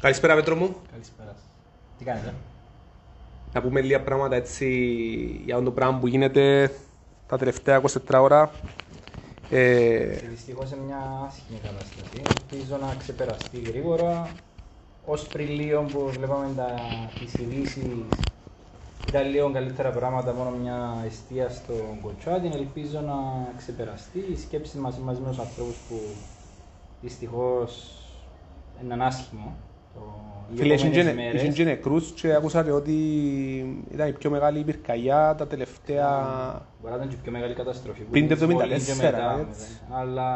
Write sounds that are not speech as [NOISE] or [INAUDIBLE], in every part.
Καλησπέρα Πέτρο μου. Καλησπέρα. Τι κάνετε; Να πούμε λίγα πράγματα έτσι για το πράγμα που γίνεται τα τελευταία 24 ώρα. Ε... Δυστυχώς σε μια άσχημη κατάσταση. Ελπίζω να ξεπεραστεί γρήγορα. Ω πριν λίγο που βλέπαμε τα, τις ειδήσεις ήταν λίγο καλύτερα πράγματα, μόνο μια αιστεία στο κοτσάτι. Ελπίζω να ξεπεραστεί. Η σκέψη μαζί, μαζί με τους ανθρώπους που δυστυχώς είναι άσχημο. Φίλε, είχαν και νεκρούς και άκουσα ότι ήταν η πιο μεγάλη πυρκαγιά τα τελευταία... Μπορεί να ήταν και η πιο μεγάλη καταστροφή. Πριν το 1974. Αλλά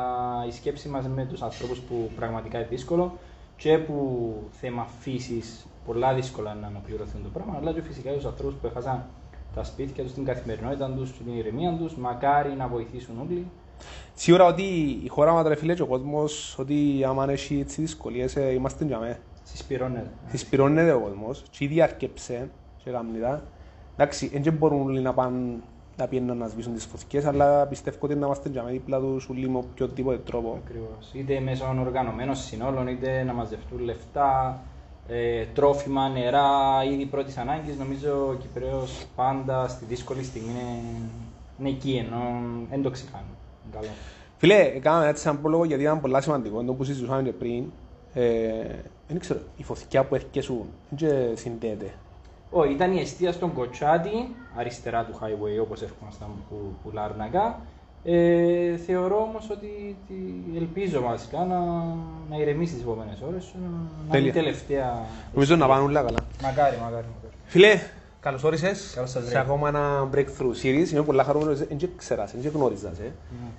η σκέψη μας με τους ανθρώπους που πραγματικά είναι δύσκολο και που θέμα φύσης πολλά δύσκολα να αναπληρωθούν το πράγμα, αλλά και φυσικά τους ανθρώπους που έχασαν τα σπίτια τους, την καθημερινότητα τους, την ηρεμία τους, μακάρι να βοηθήσουν όλοι. Σίγουρα ότι η χώρα μας τρεφίλε και ο κόσμος, ότι άμα έχει έτσι δυσκολίες, ε, είμαστε για μέ. Συσπηρώνεται. Συσπηρώνεται ο κόσμος, και ήδη αρκεψε και γάμνητα. Εντάξει, δεν μπορούν όλοι να πάνε να πιένουν να σβήσουν τις φωτιές, αλλά πιστεύω ότι να είμαστε για μέ δίπλα τους όλοι με οποιοδήποτε τρόπο. Ακριβώς. Είτε μέσω οργανωμένων συνόλων, είτε να μαζευτούν λεφτά, ε, τρόφιμα, νερά, ήδη πρώτης ανάγκης. Νομίζω ο Κυπρέος πάντα στη δύσκολη στιγμή είναι, είναι εκεί, ενώ δεν το ξεχάνει. Καλό. Φίλε, έκανα έτσι σαν πρόλογο γιατί ήταν πολύ σημαντικό. Το που συζητούσαμε και πριν, ε, δεν ξέρω, η φωτιά που έρχεται σου δεν συνδέεται. Όχι, ήταν η αιστεία στον Κοτσάτι, αριστερά του highway όπως έρχομασταν που, που Λάρνακα. Ε, θεωρώ όμως ότι, ελπίζω βασικά να, να ηρεμήσει τις επόμενες ώρες. Να είναι τελευταία. Νομίζω να πάνε όλα καλά. Μακάρι, μακάρι. Φίλε, καλώς όρισες σε ακόμα ένα breakthrough series. Είμαι πολύ χαρούμενος. Δεν ξέρα, δεν γνώριζα. Ε. Ναι.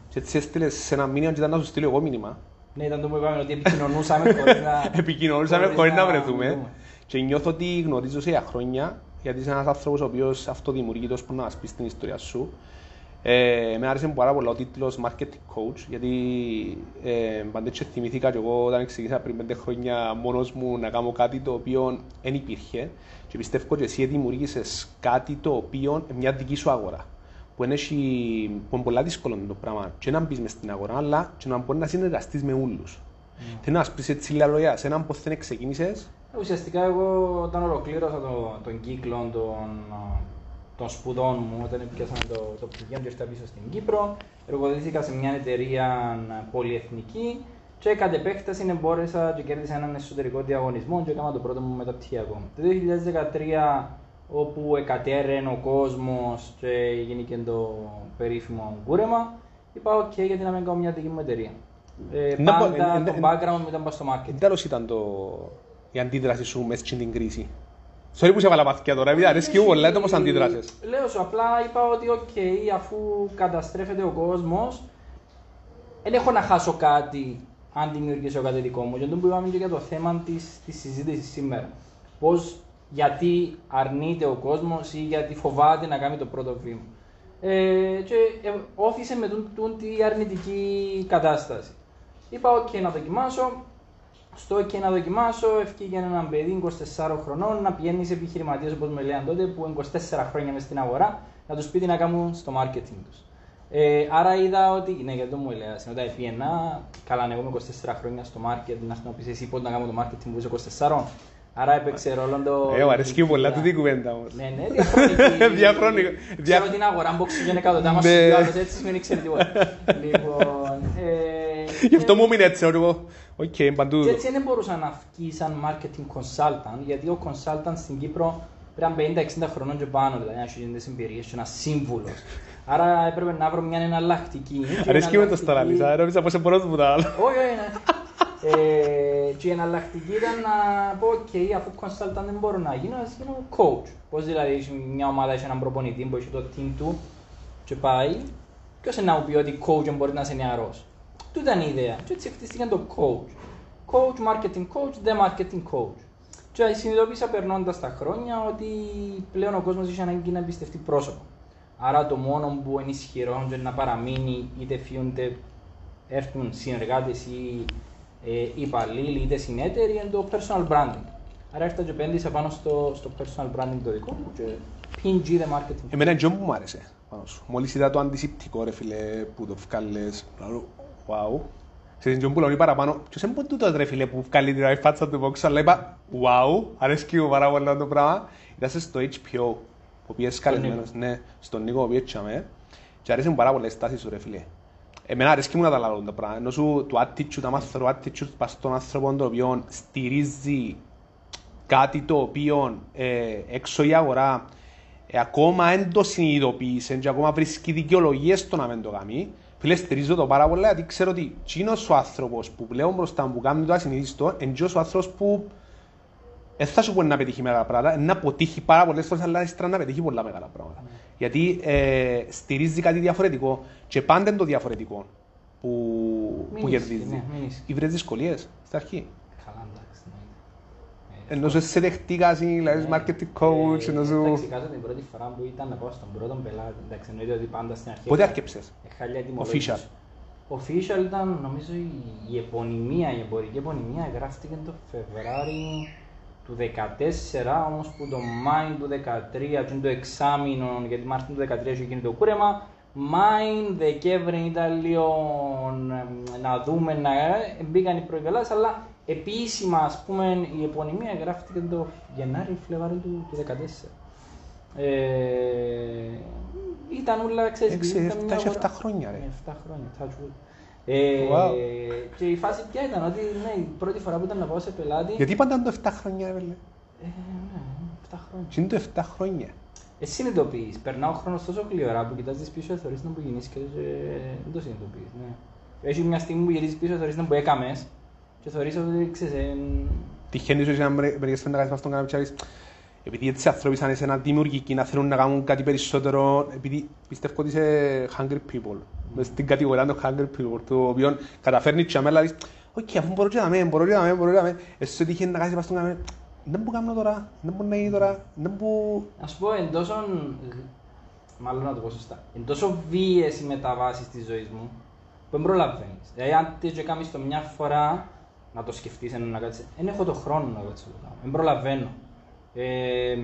Και έτσι έστειλες σε ένα μήνυμα και ήταν να σου στείλω εγώ μήνυμα. Ναι, ήταν το που είπαμε ότι επικοινωνούσαμε χωρίς να. [LAUGHS] επικοινωνούσαμε χωρίς να βρεθούμε. Και νιώθω ότι γνωρίζω σε χρόνια γιατί είσαι ένας άνθρωπος ο οποίος αυτοδημιουργεί τόσο που να μα πεις την ιστορία σου. Ε, με άρεσε πάρα πολύ ο τίτλος Marketing Coach, γιατί ε, πάντως θυμήθηκα και εγώ όταν ξεκίνησα πριν πέντε χρόνια μόνος μου να κάνω κάτι το οποίο δεν υπήρχε. Και πιστεύω ότι εσύ δημιούργησες κάτι το οποίο είναι μια δική σου αγορά. Που είναι, που είναι πολύ δύσκολο το πράγμα. Και να μπει στην αγορά, αλλά και να μπορεί να συνεργαστείς με όλους. Mm. Θέλω να πεις έτσι λίγα λόγια, σε έναν πώ δεν ξεκίνησες. Ουσιαστικά, εγώ όταν ολοκλήρωσα τον, τον κύκλο των των σπουδών μου όταν πιάσαμε το, το πτυχίο και ήρθα πίσω στην Κύπρο. Εργοδοτήθηκα σε μια εταιρεία πολυεθνική και κατ' επέκταση μπόρεσα και κέρδισα έναν εσωτερικό διαγωνισμό και έκανα το πρώτο μου μεταπτυχιακό. Το 2013 όπου εκατέρρεεν ο κόσμος και γίνηκε το περίφημο κούρεμα, είπα: OK, γιατί να μην κάνω μια δική μου εταιρεία. Ε, πάντα το background μου ήταν στο marketing. Τι τέλος ήταν το... η αντίδραση σου μέσα στην κρίση. Sorry που σε έβαλα παθιά τώρα, επειδή αρέσει και εγώ πολλά, όμως αντίδρασες. Λέω σου, απλά είπα ότι OK, okay, αφού καταστρέφεται ο κόσμος, δεν έχω να χάσω κάτι αν δημιουργήσω κάτι δικό μου. Και που είπαμε και για το θέμα της, της συζήτησης σήμερα. Πώς, γιατί αρνείται ο κόσμος ή γιατί φοβάται να κάνει το πρώτο βήμα. Ε, και ε, ώθησε με τον, τον, τη αρνητική κατάσταση. Είπα, OK, okay, να δοκιμάσω, στο και να δοκιμάσω, ευκήγε ένα παιδί 24 χρονών να πηγαίνει σε επιχειρηματίες όπως με λέγανε τότε, που είναι 24 χρόνια με στην αγορά, να τους πει τι να κάνουν στο marketing τους. Ε, άρα είδα ότι, ναι, γιατί το μου έλεγα, όταν πήγαινα, καλά, εγώ με 24 χρόνια στο marketing, να πει εσύ πότε να κάνω το marketing που είσαι 24. Άρα έπαιξε ρόλο το. Ε, αρέσκει πολλά του την κουβέντα όμως. Ναι, ναι, [LAUGHS] διαχρονική. διαχρονική. Ξέρω την αγορά, αν boxing είναι εκατοντά μας, έτσι σημαίνει ξέρει τίποτα. [LAUGHS] Λοιπόν. Ε, Γι' αυτό μου έμεινε έτσι, εγώ. Οκ, παντού. Και έτσι δεν μπορούσα να βγει σαν marketing consultant, γιατί ο consultant στην Κύπρο πρέπει να 50-60 χρονών και πάνω, δηλαδή να έχει τις εμπειρίες και ένα σύμβουλος. Άρα έπρεπε να βρω μια εναλλακτική. Αρέσκει με το στραλίσα, νόμιζα πως μπορώ να το άλλο. Όχι, όχι, ναι. Ε, και η εναλλακτική ήταν να πω, ok, αφού consultant δεν μπορώ να γίνω, ας γίνω coach. Πώς δηλαδή μια ομάδα έχει έναν προπονητή που έχει το team του και πάει, ποιος είναι να μου πει ότι coach μπορεί να είσαι νεαρός. Του ήταν η ιδέα. Και έτσι χτίστηκε το coach. Coach, marketing coach, the marketing coach. Και συνειδητοποίησα περνώντας τα χρόνια ότι πλέον ο κόσμος είχε ανάγκη να εμπιστευτεί πρόσωπο. Άρα το μόνο που είναι ισχυρό για να παραμείνει είτε φύγονται, έρθουν συνεργάτες ή ε, υπαλλήλοι είτε συνέτεροι είναι το personal branding. Άρα έρθα και πέντησα πάνω στο, στο personal branding το δικό μου και PNG the marketing. Εμένα είναι που μου άρεσε. Μόλις είδα το αντισηπτικό ρε φίλε που το βγάλες, wow. Ξέρεις, και που παραπάνω, ποιος είναι που τούτος ρε φίλε που βγάλει την φάτσα του box, αλλά είπα, wow, αρέσκει μου πάρα πολύ το πράγμα. Ήταν στο HBO, που πιέσαι καλεσμένος, ναι, στον Νίκο που πιέσαμε, και αρέσει μου πάρα πολύ η στάση σου ρε φίλε. Εμένα αρέσκει μου να τα λάβω τα πράγματα, ενώ σου το attitude, τα μάθω το attitude πας στον άνθρωπο το οποίο στηρίζει κάτι το οποίο ε, έξω η αγορά ε, ακόμα δεν το συνειδητοποίησε και ακόμα βρίσκει δικαιολογίες στο να μην το κάνει, Φίλε, στηρίζω το πάρα πολύ γιατί ξέρω ότι εκείνος ο άνθρωπος που πλέον μπροστά μου που κάνει το ασυνείδητο είναι ο άνθρωπος που δεν θα σου μπορεί να πετύχει μεγάλα πράγματα, να αποτύχει πάρα πολλές φορές, αλλά ύστερα να πετύχει πολλά μεγάλα πράγματα. Mm. Γιατί ε, στηρίζει κάτι διαφορετικό και πάντα είναι το διαφορετικό που, που κερδίζει. Ναι, Ήβρες δυσκολίες στην αρχή. Ενώ σου σε δεχτήκασαι, δηλαδή marketing coach, ενώ σου... Εντάξει, κάτω την πρώτη φορά που ήταν να πάω στον πρώτο πελάτη, εντάξει, εννοείται ότι πάντα στην αρχή... Πότε άρκεψες; Χαλιά Official. Official ήταν, νομίζω, η επωνυμία, η εμπορική επωνυμία γράφτηκε το Φεβράρι του 2014, όμως που το Μάιν του 2013, και το εξάμεινο, γιατί Μάρτιν του 2013 είχε γίνει το κούρεμα, Μάιν, Δεκέμβρη ήταν λίγο να δούμε, να μπήκαν οι προϋπελάσεις, αλλά επίσημα ας πούμε η επωνυμία γράφτηκε το Γενάρη, Φλεβάρι του, του 2014. Ε, ήταν όλα, ξέρεις, 6-7 χρόνια ρε. 7 χρόνια, touch ε, wow. Και η φάση ποια ήταν, ότι ναι, η πρώτη φορά που ήταν να πάω σε πελάτη... Γιατί πάντα το 7 χρόνια, ρε. Ε, ναι, 7 χρόνια. Τι είναι το 7 χρόνια. Εσύ συνειδητοποιείς, περνά ο χρόνος τόσο γλυόρα που κοιτάζεις πίσω, θεωρείς να που γεννήσεις και δεν το συνειδητοποιείς, ναι. Έχει μια στιγμή που γυρίζεις πίσω, θεωρείς να που έκαμες και θεωρείς ότι ξέρεις... Τυχαίνει σου να μερικές φορές να κάνεις στον κανένα και επειδή έτσι άνθρωποι σαν εσένα δημιουργικοί να θέλουν να κάνουν κάτι περισσότερο, επειδή πιστεύω ότι είσαι hungry people, μες στην κατηγορία των hungry people, το οποίο καταφέρνει και αμέλα, λες, «OK, αφού μπορώ και να με, μπορώ και να με, μπορώ και να με», εσύ σου τύχει να κάνεις πας στον κανένα, δεν μπορώ να κάνω τώρα, δεν μπορώ να γίνει τώρα, δεν μπορώ... Να σου πω, εν τόσο, μάλλον να το πω σωστά, εν τόσο βίαιες οι μεταβάσεις της ζωής μου, που δεν προλαβαίνεις. Δηλαδή, αν και κάνεις το μια φορά, να το σκεφτείς, να κάτσεις, δεν έχω το χρόνο να κάτσω το κάνω, δεν προλαβαίνω. Ε,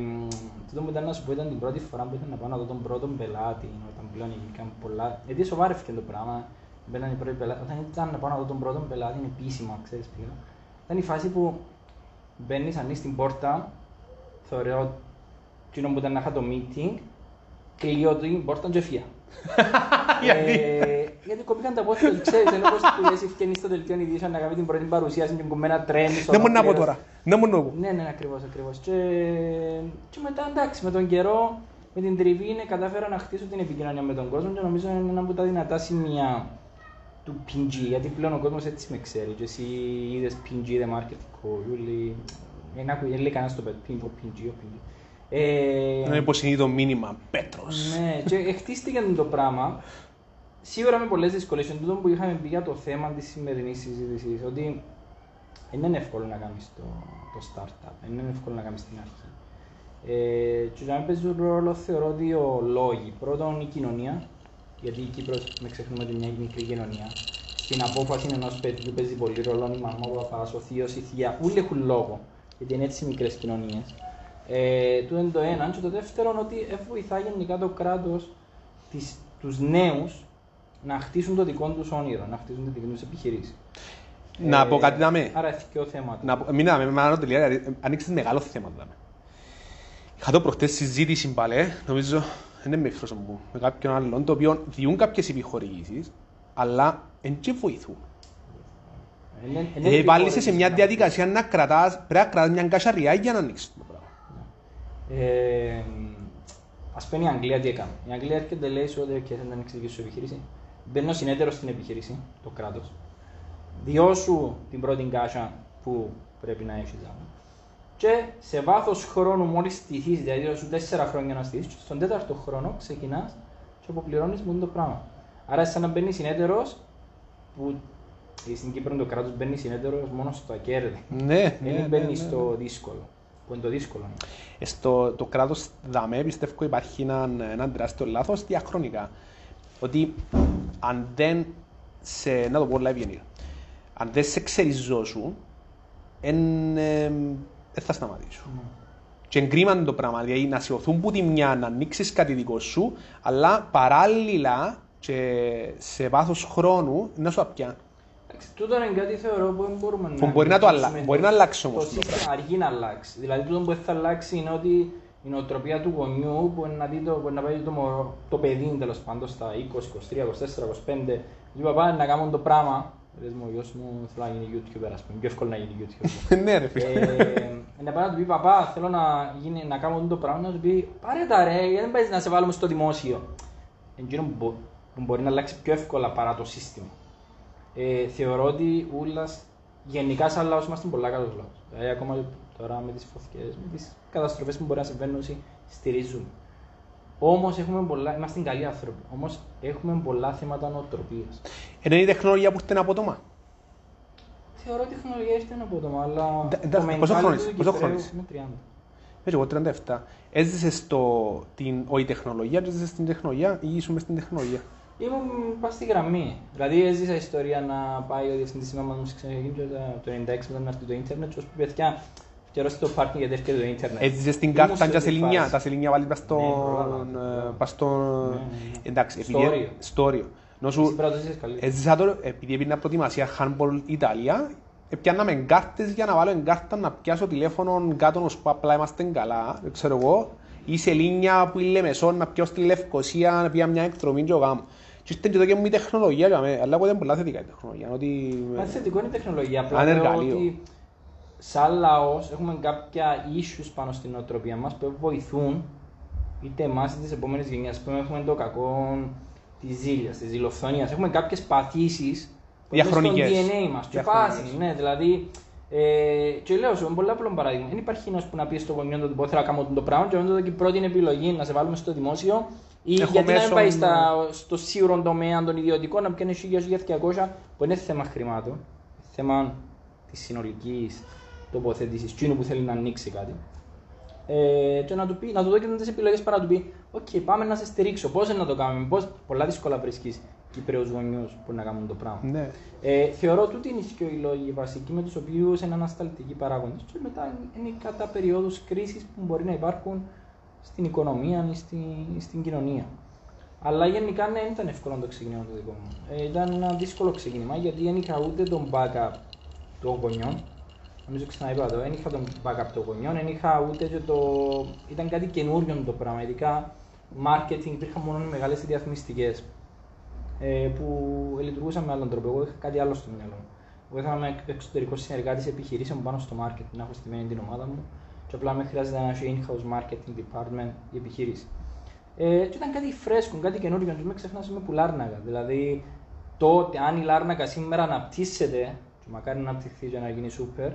τούτο που ήταν να σου πω ήταν την πρώτη φορά που ήθελα να πάω να δω τον πρώτο πελάτη, όταν πλέον είχαν πολλά. Γιατί σοβάρευκε το πράγμα. Μπαίναν οι πρώτοι πελάτη. Όταν ήταν να πάω να δω τον πρώτο πελάτη, είναι επίσημα, ξέρεις πλέον. Ήταν η φάση που μπαίνεις, ανοίγεις την πόρτα, θεωρώ ότι που ήταν να είχα το meeting, κλείω την πόρτα και φύγα. [LAUGHS] Γιατί; Ε, γιατί κοπήκαν τα πόδια του, [LAUGHS] ξέρεις, ενώ πως του λες ευκαινείς στο δελτίο ειδήσεων να κάνει την πρώτη παρουσίαση και κομμένα τρέμει στο Δεν μου να πω τώρα, δεν μου να πω. Ναι, ναι, ακριβώς, ακριβώς. Και, και μετά εντάξει, με τον καιρό, με την τριβή, ναι, κατάφερα να χτίσω την επικοινωνία με τον κόσμο και νομίζω είναι ένα από τα δυνατά σημεία του PNG, γιατί πλέον ο κόσμος έτσι με ξέρει και εσύ είδες PNG, the marketing call, όλοι, δεν λέει κανένας το PNG, ο PNG, ο PNG. Ε, είναι υποσυνείδητο μήνυμα, Πέτρος. Ναι, και χτίστηκε το πράγμα. Σίγουρα με πολλέ δυσκολίε. Εν τούτο που είχαμε πει για το θέμα τη σημερινή συζήτηση, ότι δεν είναι εύκολο να κάνει το, το startup, δεν είναι εύκολο να κάνει την αρχή. Ε, και για να παίζουν ρόλο θεωρώ δύο λόγοι. Πρώτον, η κοινωνία, γιατί η Κύπρο με ξεχνούμε ότι είναι μια μικρή κοινωνία. Στην απόφαση ενό παιδιού παίζει πολύ ρόλο η μαμά, ο παπά, ο θείο, η θεία. Όλοι έχουν λόγο, γιατί είναι έτσι μικρέ κοινωνίε. Ε, του είναι το ένα. Και το δεύτερο ότι βοηθάει γενικά το κράτο του νέου να χτίσουν το δικό τους όνειρο, να χτίσουν τη δική τους επιχειρήση. Να ε, πω κάτι να με. Άρα εθικό θέμα. Να, μην να με, με ένα τελεία, δηλαδή, ανοίξεις μεγάλο θέμα. Δηλαδή. Είχα το προχτές συζήτηση παλέ, νομίζω, δεν με έφροσο μου, με κάποιον άλλον, το οποίο διούν κάποιες επιχορηγήσεις, αλλά δεν και βοηθούν. Ε, βάλεις σε μια διαδικασία να κρατάς, πρέπει να κρατάς μια κασαριά για να ανοίξεις το πράγμα. Ε, ας πούμε η Αγγλία τι έκανε. Η Αγγλία έρχεται λέει σου ότι okay, να ανοίξεις δική σου επιχείρηση. Μπαίνει ο συνέτερος στην επιχείρηση, το κράτος. Διώσου την πρώτη κάσα που πρέπει να έχεις δάμε. Και σε βάθος χρόνου, μόλις στηθείς, δηλαδή σου τέσσερα χρόνια να στηθείς, στον τέταρτο χρόνο ξεκινάς και αποπληρώνεις μόνο το πράγμα. Άρα, σαν να μπαίνει συνέτερος που στην Κύπρο το κράτος μπαίνει συνέτερος μόνο στο ακέρδη. Ναι, Δεν ναι, μπαίνει ναι, ναι, στο δύσκολο. Που είναι το δύσκολο. Ε, στο, το κράτος δαμέ πιστεύω υπάρχει ένα, ένα τεράστιο λάθος διαχρονικά. Ότι αν δεν σε, να το πω live γενικά, αν δεν σε ξεριζώσουν, δεν ε, θα σταματήσουν. Mm. Και εγκρίμαν το πράγμα, δηλαδή να σιωθούν που τη μια να ανοίξεις κάτι δικό σου, αλλά παράλληλα και σε βάθος χρόνου να σου απιάνουν. Εντάξει, Τούτο είναι κάτι θεωρώ που δεν μπορούμε Που μπορεί να το αλλα- αγγίξουμε. μπορεί να αλλάξει Το όμως το σύστημα αργεί να αλλάξει. Δηλαδή τούτο που θα αλλάξει είναι ότι η νοοτροπία του γονιού που είναι να, δει το, που είναι να πάει το, μωρό- το παιδί τέλος πάντων στα 20, 23, 24, 25 λέει παπά να κάνουν το πράγμα Λες μου, ο γιος μου θέλω να γίνει YouTuber, ας πούμε, πιο εύκολο να γίνει YouTuber. [LAUGHS] Ναι ρε φίλε. ε, να πάει να του πει παπά, θέλω να, γίνει, να κάνω το πράγμα, να του πει πάρε τα ρε, γιατί δεν πάει να σε βάλουμε στο δημόσιο. Εκείνο που, μπο- που μπορεί να αλλάξει πιο εύκολα παρά το σύστημα. Ε, θεωρώ ότι ούλα γενικά σαν λαός είμαστε πολλά καλός λαός. Δηλαδή ακόμα τώρα με τις φωτιές, με τις καταστροφές που μπορεί να συμβαίνουν όσοι στηρίζουν. Όμως έχουμε πολλά, είμαστε καλοί άνθρωποι, όμως έχουμε πολλά θέματα νοοτροπίας. Είναι η τεχνολογία που ήρθε απότομα. Θεωρώ ότι η τεχνολογία ήρθε ένα απότομα, αλλά Ντα- το εντάξει, πόσο mentality χρόνος, του πόσο Κυπρέου χρόνος; είναι 30. Έτσι, εγώ 37. Έζησες στο, την, όχι τεχνολογία, έζησες στην τεχνολογία ή ήσουν μες στην τεχνολογία; Ήμουν πας στη γραμμή. Δηλαδή έζησα ιστορία να πάει ο διευθυντής της μάμας μου σε ξεναγίνη και το 96 μετά να έρθει το ίντερνετ και ως που παιδιά φτιαρώστε το πάρκινγκ γιατί έρχεται το ίντερνετ. Έζησες στην Ήμουν κάρτα σε και τα αυτή τη σελίνια, φάση. τα σελίνια βάλεις πας Ναι, στον... πρόλαβα, ε, πρόλαβα. πας στον... Ναι, ναι. Εντάξει, Στο επειδή... όριο. Στο όριο. Νόσου, Εσύ πρέπει να το ζήσεις καλύτερα. έζησα το, επειδή έπαιρνα προετοιμασία handball Ιταλία, πιάνναμε κάρτες για να βάλω εν κάρτα να πιάσω τηλέφωνο κάτω ως που απλά είμαστε καλά, δεν ξέρω εγώ, ή σελίνια που είναι μεσόν να πιάσω στη Λευκοσία, να πιάσω μια εκδρομή και ο γάμος. Και ήρθε και εδώ και μου η τεχνολογία, για μένα, αλλά εγώ δεν πολλά θετικά η τεχνολογία, ότι... Μα θετικό είναι η τεχνολογία. Απλά Αν λέω εργαλείο. ότι σαν λαός έχουμε κάποια issues πάνω στην νοοτροπία μας που βοηθούν είτε εμάς είτε τις επόμενες γενιές. Που έχουμε το κακό της ζήλιας, της ζηλοφθονίας. Έχουμε κάποιες παθήσεις που είναι στο Διαχρονικές. DNA μας. Και Διαχρονικές. πάθεις, ναι, δηλαδή ε, και λέω σου, είναι πολύ απλό παράδειγμα. Δεν υπάρχει ένας που να πει στο γονιό του ότι θέλω να κάνω το πράγμα και όταν η πρώτη είναι να σε βάλουμε στο δημόσιο ή Έχω γιατί να μην μέσον- πάει στα, στο σίγουρο τομέα των ιδιωτικών να πιάνει 1200 που είναι θέμα χρημάτων, θέμα της συνολικής τοποθέτηση, εκείνου που θέλει να ανοίξει κάτι. Ε, και να του, πει, να του δω και τις επιλογές παρά να του πει: Οκ, πάμε να σε στηρίξω. Πώς να το κάνουμε, πώς, πολλά δύσκολα βρίσκεις Κυπρέου γονιούς που να κάνουν το πράγμα. Ναι. Ε, θεωρώ ότι είναι και οι λόγοι βασικοί με τους οποίους είναι ανασταλτικοί παράγοντες. Και μετά είναι κατά περίοδου κρίσης που μπορεί να υπάρχουν στην οικονομία ή στη, στην κοινωνία. Αλλά γενικά ναι, δεν ήταν εύκολο να το ξεκινήσω το δικό μου. Ε, ήταν ένα δύσκολο ξεκίνημα γιατί δεν είχα ούτε τον backup των γονιών. Νομίζω ξαναείπα το, δεν είχα τον backup των γονιών, δεν είχα ούτε και το. ήταν κάτι καινούριο το πράγμα. Ειδικά marketing υπήρχαν μόνο μεγάλες διαφημιστικέ ε, που λειτουργούσαν με άλλον τρόπο. Εγώ είχα κάτι άλλο στο μυαλό μου. Εγώ ήθελα να είμαι εξωτερικός συνεργάτης επιχειρήσεων πάνω στο marketing, να έχω στημένη την ομάδα μου και απλά με χρειάζεται να έχει in-house marketing department η επιχείρηση. Ε, και ήταν κάτι φρέσκο, κάτι καινούριο, και με ξεχνάς με που Λάρνακα. Δηλαδή, τότε αν η Λάρνακα σήμερα αναπτύσσεται, και μακάρι να αναπτυχθεί και να γίνει super,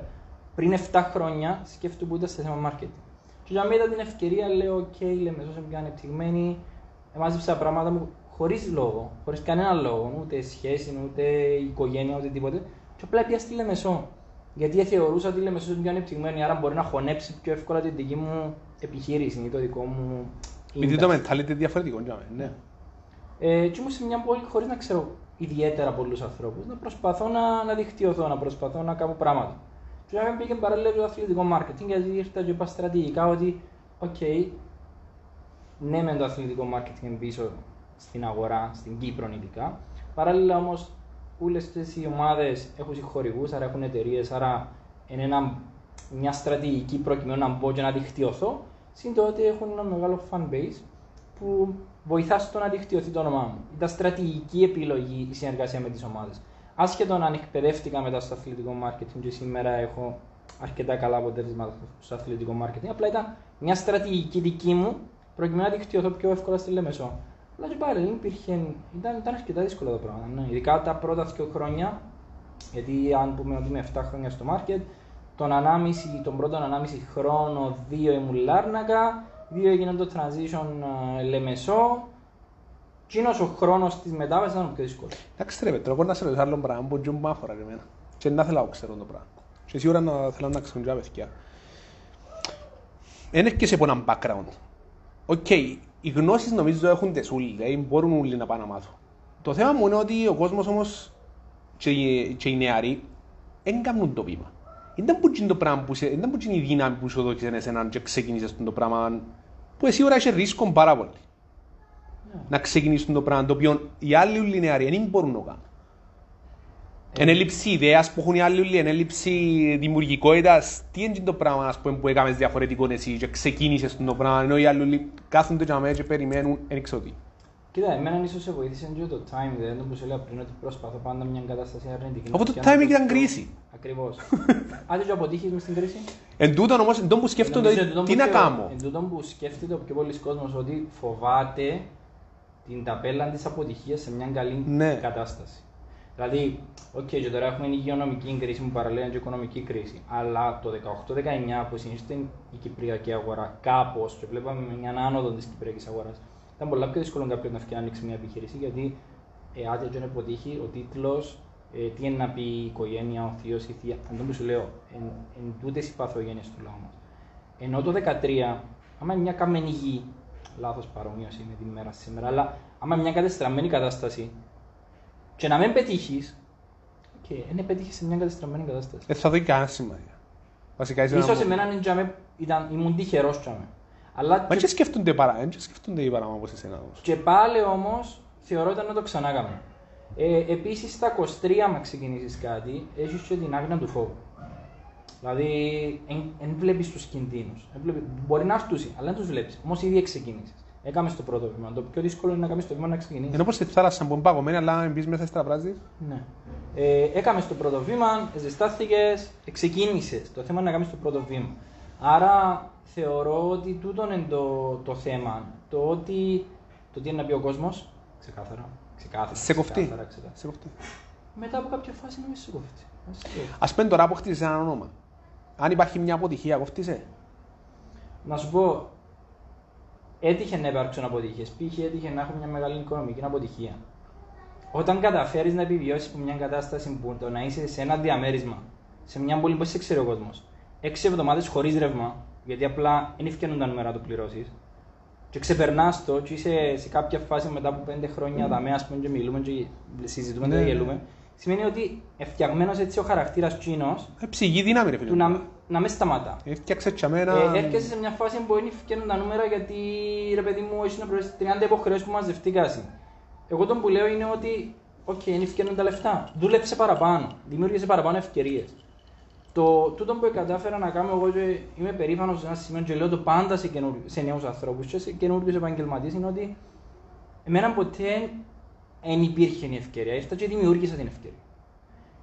πριν 7 χρόνια σκέφτομαι που ήταν σε θέμα marketing. Και για μένα την ευκαιρία λέω: OK, λέμε, όσο είμαι πιο ανεπτυγμένη, εμάζεψα πράγματα μου χωρίς λόγο, χωρίς κανένα λόγο, ούτε σχέση, ούτε οικογένεια, ούτε τίποτε. Και απλά πια στη Λεμεσό. Γιατί θεωρούσα ότι η Λεμεσό είναι πιο ανεπτυγμένη, άρα μπορεί να χωνέψει πιο εύκολα την δική μου επιχείρηση ή το δικό μου. Γιατί το industry. mentality είναι διαφορετικό, για μένα, ναι. Ε, και ήμουν σε μια πόλη χωρίς να ξέρω ιδιαίτερα πολλούς ανθρώπους. Να προσπαθώ να, να δικτυωθώ, να προσπαθώ να κάνω πράγματα. Και να πήγε παράλληλα το αθλητικό marketing, γιατί ήρθα και είπα στρατηγικά ότι, οκ, ναι, με το αθλητικό marketing είναι πίσω στην αγορά, στην Κύπρο ειδικά. Παράλληλα όμως, όλες οι ομάδες έχουν χορηγού, άρα έχουν εταιρείες, άρα είναι ένα, μια στρατηγική προκειμένου να μπω και να δικτυωθώ. Συν το ότι έχουν ένα μεγάλο fan base που βοηθά στο να δικτυωθεί το όνομά μου. Ήταν στρατηγική επιλογή η συνεργασία με τις ομάδες. Άσχετο αν εκπαιδεύτηκα μετά στο αθλητικό marketing και σήμερα έχω αρκετά καλά αποτέλεσματα στο αθλητικό marketing, απλά ήταν μια στρατηγική δική μου προκειμένου να δικτυωθώ πιο εύκολα στη Λεμεσό. Αλλά και πάλι δεν υπήρχε, ήταν, ήταν αρκετά δύσκολο το πράγμα. Ναι. Ειδικά τα πρώτα δύο χρόνια, γιατί αν πούμε ότι είμαι 7 χρόνια στο market, τον, ανάμιση, τον πρώτο ανάμιση χρόνο, δύο ήμουν Λάρνακα, δύο έγινε το transition ε, Λεμεσό. Εκείνος ο χρόνος της μετάβασης ήταν ο πιο δύσκολο. Εντάξει ρε Πέτρο, εγώ να σε ρωτήσω άλλο πράγμα που τζουν μάφορα ρε εμένα. Και να θέλω να ξέρω το πράγμα. Και σίγουρα να θέλω να ξέρω και τα παιδιά. Εν έρχεσαι από έναν background. Οκ, οι γνώσεις νομίζω έχουν τις ούλοι, δηλαδή μπορούν όλοι να πάνε να μάθουν. Το θέμα μου είναι ότι ο κόσμος όμως και οι, και οι νεαροί δεν κάνουν το βήμα. Ήταν που είναι το πράγμα που σε, ήταν που είναι η δύναμη που σου δόκισε εσένα και ξεκίνησες το πράγμα που εσύ ώρα έχει ρίσκο πάρα πολύ. Ναι. Να ξεκινήσουν το πράγμα το οποίο οι άλλοι όλοι νεαροί δεν μπορούν να το κάνουν. Εν έλλειψη ιδέας που έχουν οι άλλοι όλοι, εν έλλειψη δημιουργικότητας. Τι είναι το πράγμα ας πούμε, που έκαμες διαφορετικό εσύ και ξεκίνησες το πράγμα, ενώ οι άλλοι όλοι κάθονται για μένα και περιμένουν, δεν ξέρω τι. Κοίτα, εμένα ίσως σε βοήθησε και το timing, δηλαδή που σου λέω πριν ότι προσπαθώ πάντα μια κατάσταση αρνητική. Από το να φτιάχνω timing ήταν πιο- κρίση. Ακριβώς. Άντε και αποτύχεις μες στην κρίση. Εν τούτον όμως, εν τόν που σκέφτονται, Νομίζω εν τούτον τι που να πιο- κάνω. Εν τούτον που σκέφτεται ο πιο πολλής κόσμος ότι φοβάται την ταμπέλα της αποτυχίας σε μια καλή Ναι. κατάσταση. Δηλαδή, οκ, και τώρα έχουμε υγειονομική κρίση που παραλέγει και οικονομική κρίση. Αλλά το 18-19 που συνήθιζε η κυπριακή αγορά κάπως και βλέπαμε μια άνοδο της κυπριακής αγοράς, ήταν πολλά πιο δύσκολο κάποιον να φτιάξει να ανοίξει μια επιχείρηση γιατί ε, άντε και να αποτύχει ο τίτλος, ε, τι είναι να πει η οικογένεια, ο θείος, η θεία. Αν τον που σου λέω, εν, εν τούτες οι παθογένειες του λαού μας. Ενώ το 13, άμα είναι μια καμένη γη, λάθος παρομοίωση με την ημέρα σήμερα, αλλά άμα είναι μια κατεστραμμένη κατάσταση, και να μην πετύχεις, okay, δεν πετύχεις σε μια κατεστραμμένη κατάσταση. Δεν θα δει κανένα σημασία. Βασικά είσαι Ίσως ένα... εμένα είναι τζάμε, ήταν, ήμουν τυχερός τζάμε. Αλλά Μα και, και σκέφτονται παρά, δεν σκέφτονται οι παράμα όπως εσένα όμως. και πάλι όμως θεωρώ ήταν να το ξανά κάνω. Ε, επίσης στα 23 άμα ξεκινήσεις κάτι, έχεις και την άγνοια του φόβου. Δηλαδή, δεν βλέπεις τους κινδύνους. Εν βλέπει- μπορεί να έρθουν, αλλά δεν τους βλέπεις. Όμως ήδη ξεκίνησες. Έκαμε το πρώτο βήμα. Το πιο δύσκολο είναι να κάνεις το βήμα να ξεκινήσεις. Είναι όπως στη θάλασσα που είναι παγωμένη, αλλά αν μπεις μέσα στραβράζεις. Ναι. Ε, έκαμε το πρώτο βήμα, ζεστάθηκες, ξεκίνησε. Το θέμα είναι να κάνεις το πρώτο βήμα. Άρα θεωρώ ότι τούτο είναι το, το θέμα. Το ότι. Το τι είναι να πει ο κόσμος. Ξεκάθαρα. Ξεκάθαρα. Σε κοφτεί. ξεκάθαρα, ξεκάθαρα. Σε κοφτεί. Μετά από κάποια φάση να μην σε κοφτεί. Να σε κοφτεί. Ας πούμε τώρα που χτίζεις ένα όνομα. Αν υπάρχει μια αποτυχία, κοφτείσαι. Να σου πω, έτυχε να υπάρξουν αποτυχίες. Π.χ. έτυχε να έχω μια μεγάλη οικονομική αποτυχία. Όταν καταφέρεις να επιβιώσεις από μια κατάσταση που το να είσαι σε ένα διαμέρισμα, σε μια πόλη που δεν σε ξέρει ο κόσμος, έξι εβδομάδες χωρίς ρεύμα, γιατί απλά δεν ευκαινούν τα νούμερα να το πληρώσεις, και ξεπερνάς το, και είσαι σε κάποια φάση μετά από πέντε χρόνια δαμέ, ας πούμε, και μιλούμε και συζητούμε Ναι, και ναι. γελούμε, σημαίνει ότι φτιαγμένο έτσι ο χαρακτήρας τσίνο Ε, ψυχή δύναμη ρε φίλε. του να, να μες σταματά. Έφτιαξε τσαμένα... Ε, έρχεσαι σε μια φάση που είναι ευκαιρούν τα νούμερα γιατί ρε παιδί μου έχει να πληρώσει 30 υποχρεώσεις που μαζευτήκασι. Εγώ τον που λέω είναι ότι, οκ, εν φκαίνουν τα λεφτά. Δούλεψε παραπάνω. Δημιούργησε παραπάνω ευκαιρίες. Το τούτο που κατάφερα να κάνω εγώ και είμαι περήφανος σε ένα σημείο και λέω το πάντα σε, καινούριου- σε νέους ανθρώπους και σε καινούριους επαγγελματίες είναι ότι εμένα ποτέ δεν υπήρχε η ευκαιρία. Ήρθα και δημιούργησα την ευκαιρία.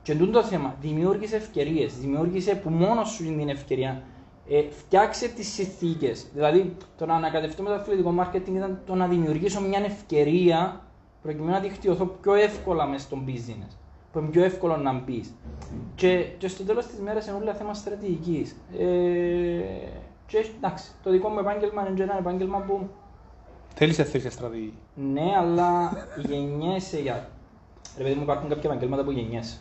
Και τούτο το θέμα, δημιούργησε ευκαιρίες. Δημιούργησε που μόνος σου είναι την ευκαιρία. Ε, φτιάξε τις συνθήκες. Δηλαδή, το να ανακατευτώ με το αθλητικό marketing ήταν το να δημιουργήσω μια ευκαιρία προκειμένου να δικτυωθώ πιο εύκολα μέσα στο business. Που είναι πιο εύκολο να μπεις. Και, και στο τέλος της μέρας είναι όλα θέμα στρατηγικής. Ε, και εντάξει, το δικό μου επάγγελμα είναι και ένα επάγγελμα που Θέλεις να θέλεις στρατηγική; ναι, αλλά γεννιέσαι για. Ρε παιδί μου, υπάρχουν κάποια επαγγέλματα που γεννιέσαι.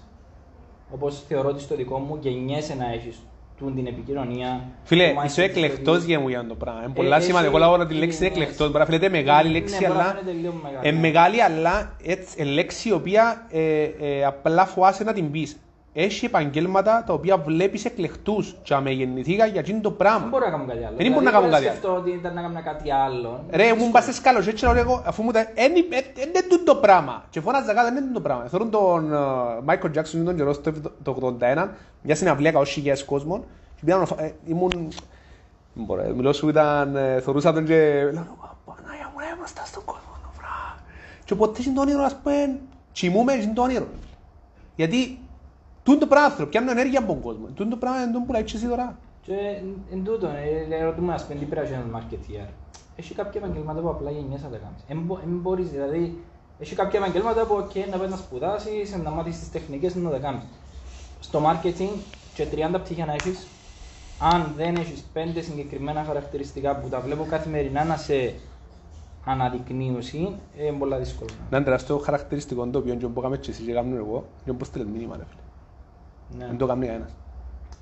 Όπως θεωρώ ότι στο δικό μου γεννιέσαι να έχεις την επικοινωνία. Φίλε, το mindset είσαι της εκλεκτός ζωής. για μου για το πράγμα. Είναι Ε, πολλά έχει σημαντικό λόγω τη λέξη είναι γενιές. εκλεκτός. Μπορεί να φαίνεται μεγάλη Ναι, λέξη, μπορεί να αλλά... φαίνεται λίγο μεγάλη. Είναι μεγάλη, αλλά έτσι, είναι λέξη η οποία ε, ε, απλά φοβάσαι να την πεις. Έχει επαγγέλματα τα οποία βλέπεις εκλεκτούς και με γεννηθήκα για εκείνο το Δεν πράγμα. μπορώ να κάνω κάτι άλλο. Δεν μπορεί να κάνω κάτι άλλο. σκεφτώ ότι ήταν να κάνω κάτι άλλο. Ρε, μου πας σκάλος έτσι να λέω, αφού μου τα... «Εν- ε, ε, Είναι τούτο το πράγμα. Και φώναζα κάτω, δεν είναι τούτο το πράγμα. Θεωρούν τον Μάικλ Τζάκσον τον καιρό στο 81, μια συναυλία καώς χιλιάδες κόσμων. Και πήγαν, ε, ήμουν... Δεν μπορώ, ε, μιλώ σου ήταν, ε, θωρούσα τον και... Λέω, «Μα, Παναγία μου, ρε, μπροστά στον κόσμο, βρά». Και ποτέ είναι το όνειρο, ας πούμε, τσιμούμε, είναι το όνειρο. Γιατί, τούτο το πράγμα θέλω, πιάνω ενέργεια από τον κόσμο. Τούτο το πράγμα είναι το που λέει εσύ τώρα. Και εν τούτο, ε, ρωτούμε ας πούμε τι πρέπει να είναι marketeer. Έχει κάποια επαγγελμάτα που απλά γεννιέσαι να τα κάνεις. Εν μπορείς, δηλαδή, έχει κάποια επαγγελμάτα που okay, να πας να σπουδάσεις, να μάθεις τις τεχνικές, να τα κάνεις. Στο marketing και 30 πτυχία να έχεις, αν δεν έχεις πέντε συγκεκριμένα χαρακτηριστικά που τα βλέπω καθημερινά να σε αναδεικνύουν, ε, είναι πολλά δύσκολο. Να είναι τεράστιο χαρακτηριστικό το οποίο δεν μπορούμε και εσύ και κάνουμε εγώ, δεν μπορείς στείλεις μήνυμα, ρε φίλε. Ναι, Δεν το κάνει κανένας.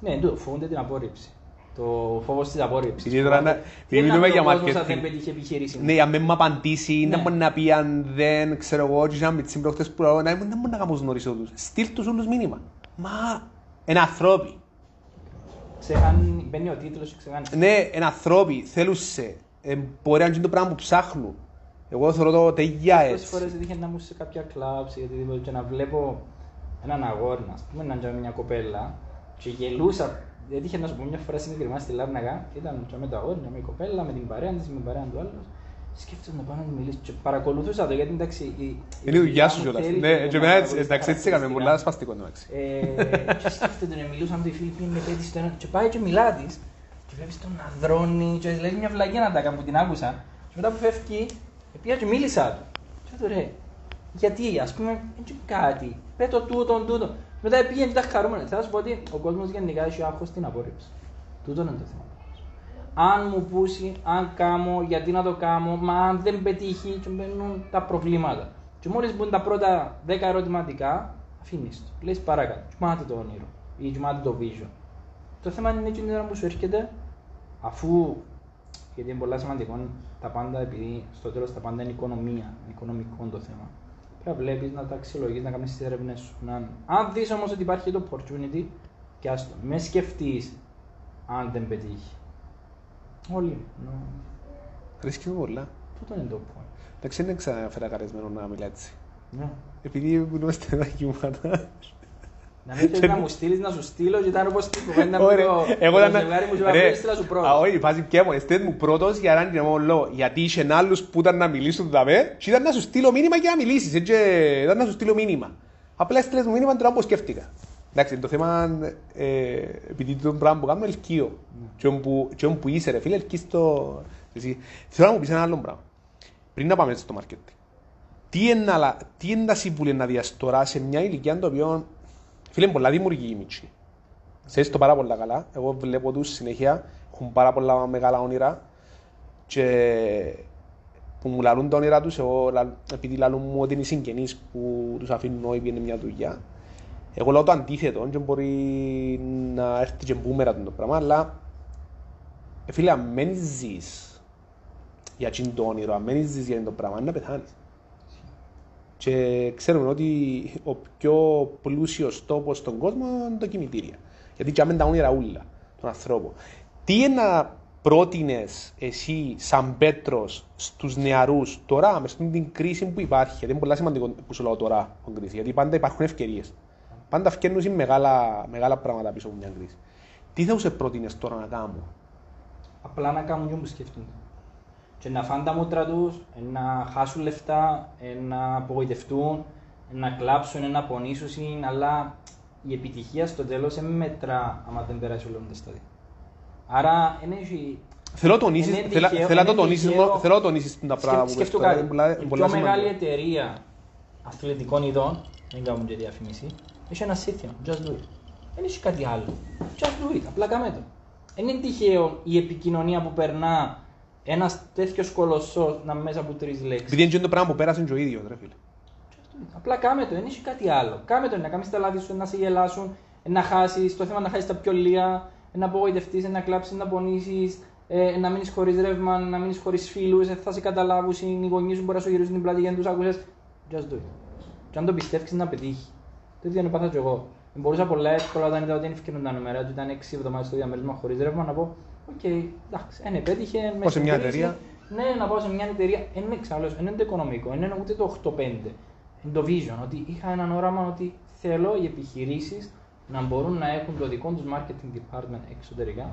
ναι τούτο, φοβούνται την απόρριψη. Το φόβος της απόρριψης. Επειδή τώρα να- Τι επειδή να μιλούμε πει ο για κόσμος αν marketing. δεν πετύχει επιχείρηση. Ναι, αν δεν μου απαντήσει, Ναι. δεν μπορεί να πει αν δεν ξέρω εγώ, και να με τσίμπρο προχτές που λέω, να δεν μπορεί να κάνω γνωρίσω τους. Στείλ τους όλους μήνυμα. Μα, είναι ανθρώποι. Ξεχάνει, μπαίνει ο τίτλος και ξεχάνει. Ναι, είναι ανθρώποι, θέλουν σε. Ε, μπορεί να είναι το πράγμα που ψάχνουν. Εγώ θεωρώ το τεγιά Πολλές έτσι. φορές έτυχε να μου σε κάποια κλαμπς ή οτιδήποτε και να βλέπω έναν αγόρι, α πούμε, να τζάμε μια κοπέλα και γελούσα. Γιατί είχε να σου πω μια φορά συγκεκριμένα στη Λάρναγα, ήταν με το αγόρι, μια κοπέλα, με την παρέα της, με την παρέα του άλλου. Σκέφτομαι να πάω να μιλήσω. Και παρακολουθούσα το γιατί εντάξει. η- η Είναι η δουλειά σου μου κιόλας. θέλει Ναι, και και να εμένα έτσι- παρακολουθεί εντάξει, έτσι έκαμε χαρακτηριστικά. πολλά σπαστικό εντάξει. Ε, και σκέφτεται να μιλούσαν οι φίλοι είναι πέτει το ένα και πάει και μιλά της και βλέπεις τον να δρώνει και λέει μια βλαγία να τα κάνει που την άκουσα και μετά που φεύγει πήγα και μίλησα του και του ρε γιατί ας πούμε έτσι κάτι πέτω τούτον τούτον μετά πήγαινε και τα χαρούμενα θα σου πω ότι ο κόσμος γενικά έχει άγχος στην απόρριψη τούτον είναι το θέμα αν μου πούσει, αν κάμω, γιατί να το κάμω, μα αν δεν πετύχει και μπαίνουν τα προβλήματα. Και μόλις μπουν τα πρώτα 10 ερωτηματικά, αφήνεις το. Λες παρακάτω, κοιμάται το όνειρο ή κοιμάται το vision. Το θέμα είναι έτσι την ώρα που σου έρχεται, αφού, γιατί είναι πολύ σημαντικό, τα πάντα, επειδή στο τέλος τα πάντα είναι οικονομία, είναι οικονομικό το θέμα. Πρέπει να βλέπεις, να τα αξιολογείς, να κάνεις τις έρευνες σου. Να... Αν δεις όμως ότι υπάρχει το opportunity, και άστο, μες σκεφτείς αν δεν πετύχει. Όλοι. Ναι. Ρίσκει με πολλά. Τούτο είναι το point; Εντάξει, δεν ξαναφέρα καρεσμένο να μιλά έτσι. Ναι. Επειδή είμαστε τα κύματα. Να μην θέλεις [LAUGHS] να μου στείλεις, να σου στείλω και ήταν όπως την κουβέντα που Ωραία. το Εγώ το ήταν. ζευγάρι μου και Ρε, είπα στείλα σου α, πρώτο. Όχι, βάζει και μόνο. Στέλνει μου πρώτος για έναν και μόνο λόγο. Γιατί είχε άλλους που ήταν να μιλήσουν δαμέ και ήταν να σου στείλω μήνυμα και να μιλήσεις. Έτσι, ήταν να σου στείλω μήνυμα. Απλά έστειλες μου μήνυμα τώρα που σκέφτηκα. Εντάξει, το θέμα, ε, επειδή το πράγμα που κάνουμε ελκύω. Και όπου- Και όπου είσαι ρε φίλε, ελκύεις το... Εσύ. Θέλω να μου πεις ένα άλλο πράγμα. Πριν να πάμε στο marketing. Τι είναι, άλλα- τι είναι τα συμβούλια να διας τώρα σε μια ηλικία το οποίο φίλε είναι πολλά δημιουργική η Μίτσι. Ξέρεις το πάρα πολλά καλά. Εγώ βλέπω τους συνέχεια, έχουν πάρα πολλά μεγάλα όνειρα και που μου λαλούν τα όνειρα τους, εγώ, λα- επειδή λαλούν μου ότι είναι οι συγγενείς που τους αφήνουν όλοι είναι μια δουλειά. Εγώ λέω το αντίθετο και μπορεί να έρθει και μπούμερα το πράγμα, αλλά ε, φίλε, αν μένεις ζεις για εκείνο το όνειρο, αν μένεις ζεις για αυτό το πράγμα, είναι να πεθάνεις. Και ξέρουμε ότι ο πιο πλούσιος τόπος στον κόσμο είναι το κημητήρια. Γιατί και τα όνειρα ούλα των ανθρώπων. Τι είναι να πρότεινες εσύ σαν Πέτρος στους νεαρούς τώρα, μες στην την κρίση που υπάρχει, γιατί είναι πολύ σημαντικό που σου λέω τώρα, την κρίση, γιατί πάντα υπάρχουν ευκαιρίες. Πάντα φτιάχνουν μεγάλα, μεγάλα πράγματα πίσω από μια κρίση. Τι θα σε πρότεινες τώρα να κάνουν; Απλά να κάνουν και που σκέφτονται. Και να φάνε τα μούτρα τους, ε, να χάσουν λεφτά, ε, να απογοητευτούν, ε, να κλάψουν, να πονήσουν, αλλά η επιτυχία στο τέλος δεν μετρά άμα δεν περάσει όλο τα στάδια. Άρα, δεν έχει... Θέλω, τονίσεις, Είναι θέλα, τυχαίο- θέλω να το είναι τονίσεις, τυχαίο- θέλω να τονίσεις τα πράγματα που Σκέφτο πες τώρα, κάτι. είναι πολλά- Η πολλά πιο μεγάλη σημαντικό. εταιρεία αθλητικών ειδών, δεν κάνουμε και διαφήμιση, έχει ένα σύνθημα, just do it. Δεν έχει κάτι άλλο. Just do it, απλά κάμε το. Δεν είναι τυχαίο η επικοινωνία που περνά ένας τέτοιος κολοσσός να μέσα από τρεις λέξεις. Επειδή είναι και το πράγμα που πέρασε και ο ίδιος, ρε φίλε. Απλά κάμε το, δεν έχει κάτι άλλο. Κάμε το, να κάνεις τα λάθη σου, να σε γελάσουν, να χάσεις. Το θέμα να χάσεις τα πιο λίγα, να απογοητευτείς, να κλάψεις, να πονήσεις, ε, να μείνεις χωρίς ρεύμα, να μείνεις χωρίς φίλους, ε, θα σε καταλάβουν, οι γονείς σου μπορεί να σου γυρίσουν την πλάτη για να τους άκουσες. Just do it. Και αν το πιστεύεις, να πετύχει. Το ίδιο έπαθα και εγώ. Μπορούσα πολλά εύκολα όταν είδα ότι δεν φκαίνουν τα νούμερα, ότι ήταν 6 εβδομάδες στο διαμέρισμα χωρίς ρεύμα, να πω: Οκ, εντάξει, δεν πέτυχε. μέσα σε στην μια κρίση, εταιρεία. Ναι, να πάω σε μια εταιρεία. Δεν είναι εξάλλου, δεν είναι το οικονομικό, δεν είναι ούτε το 8-5. Είναι το vision. Ότι είχα έναν όραμα ότι θέλω οι επιχειρήσεις να μπορούν να έχουν το δικό τους marketing department εξωτερικά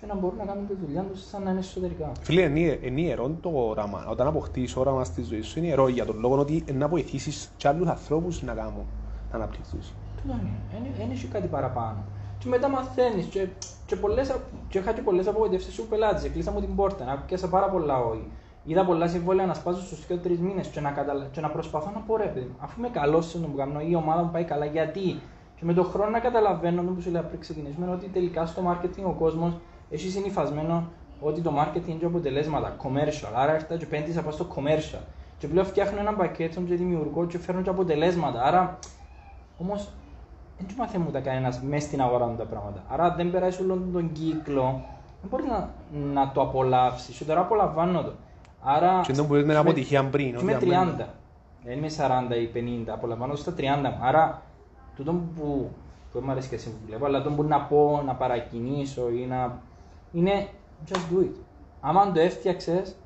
και να μπορούν να κάνουν τη δουλειά τους σαν να είναι εσωτερικά. Φίλε, είναι, είναι ιερό το όραμα. Όταν αποκτήσει όραμα στη ζωή σου, είναι ιερό για τον λόγο ότι να βοηθήσεις και άλλους ανθρώπους να κάνουν, να αναπτυχθούν. Τούτο είναι. Δεν έχει κάτι παραπάνω. Και μετά μαθαίνεις. Και, και, πολλές, α- και είχα και πολλές απογοητεύσεις στου πελάτε. Κλείσα μου την πόρτα. Να πιάσα πάρα πολλά όχι. Είδα πολλά συμβόλαια να σπάζω στους 2-3 μήνες και, να καταλα... και να προσπαθώ να πω ρε παιδί μου, αφού είμαι καλός σε αυτό που κάνω, η ομάδα μου πάει καλά, γιατί; Και με τον χρόνο να καταλαβαίνω, όπω σου λέω πριν ξεκινήσουμε, ότι τελικά στο marketing ο κόσμος έχει συνηθισμένο ότι το marketing είναι και αποτελέσματα, commercial. Άρα έρθα και πέντησα πάω στο commercial. Και πλέον φτιάχνω ένα πακέτο και δημιουργώ και φέρνω και αποτελέσματα. Άρα Όμως, δεν του μαθαίνει ούτε κανένας μέσα στην αγορά του τα πράγματα. Άρα, αν δεν περάσει όλο τον κύκλο, δεν μπορεί να, να το απολαύσει. Και τώρα απολαμβάνω το. Άρα. Και δεν μπορεί να είναι είμαι- αποτυχία πριν. και ότι Είμαι αμέ- 30. Δεν είμαι 40 ή 50. Απολαμβάνω στα 30 μου. Άρα, τούτο που. που μου αρέσει και εσύ που βλέπω, αλλά το που να πω, να παρακινήσω ή να. είναι just do it. Άμα το έφτιαξες,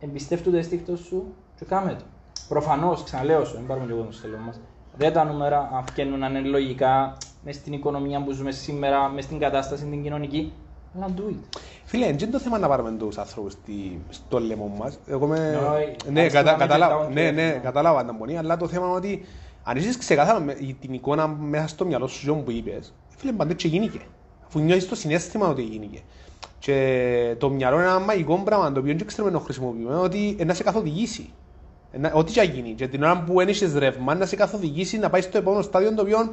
εμπιστεύτου το αίσθηκτο σου και κάμε το. Προφανώς, ξαναλέω σου, δεν πάρουμε και εγώ το στέλνο μας. Ρε τα νούμερα, αν βγαίνουν αν είναι λογικά, μες στην οικονομία που ζούμε σήμερα, μες στην κατάσταση την κοινωνική, αλλά do it. Φίλε, δεν είναι το θέμα να πάρουμε τους άνθρωπους στη- στο λαιμό μας. Εγώ με... Ναι, Ναι, ας κατα- πούμε, κατάλαβα, μετά, ναι, οκ, ναι, ναι. κατάλαβα την πονή, αλλά το θέμα είναι ότι αν έχεις ξεκάθαρα με- την εικόνα μέσα στο μυαλό σου που είπες, φίλε, πάντα και γίνηκε. Αφού νιώθεις το συνέστημα ότι γίνηκε. Και το μυαλό είναι ένα μαγικό πράγμα, το οποίο δεν ξέρουμε να το χρησιμοποιούμε, ότι να σε καθοδηγήσει. Να- Ό,τι και να γίνει. Και την ώρα που δεν έχεις ρεύμα, να σε καθοδηγήσει να πάει στο επόμενο στάδιο το οποίο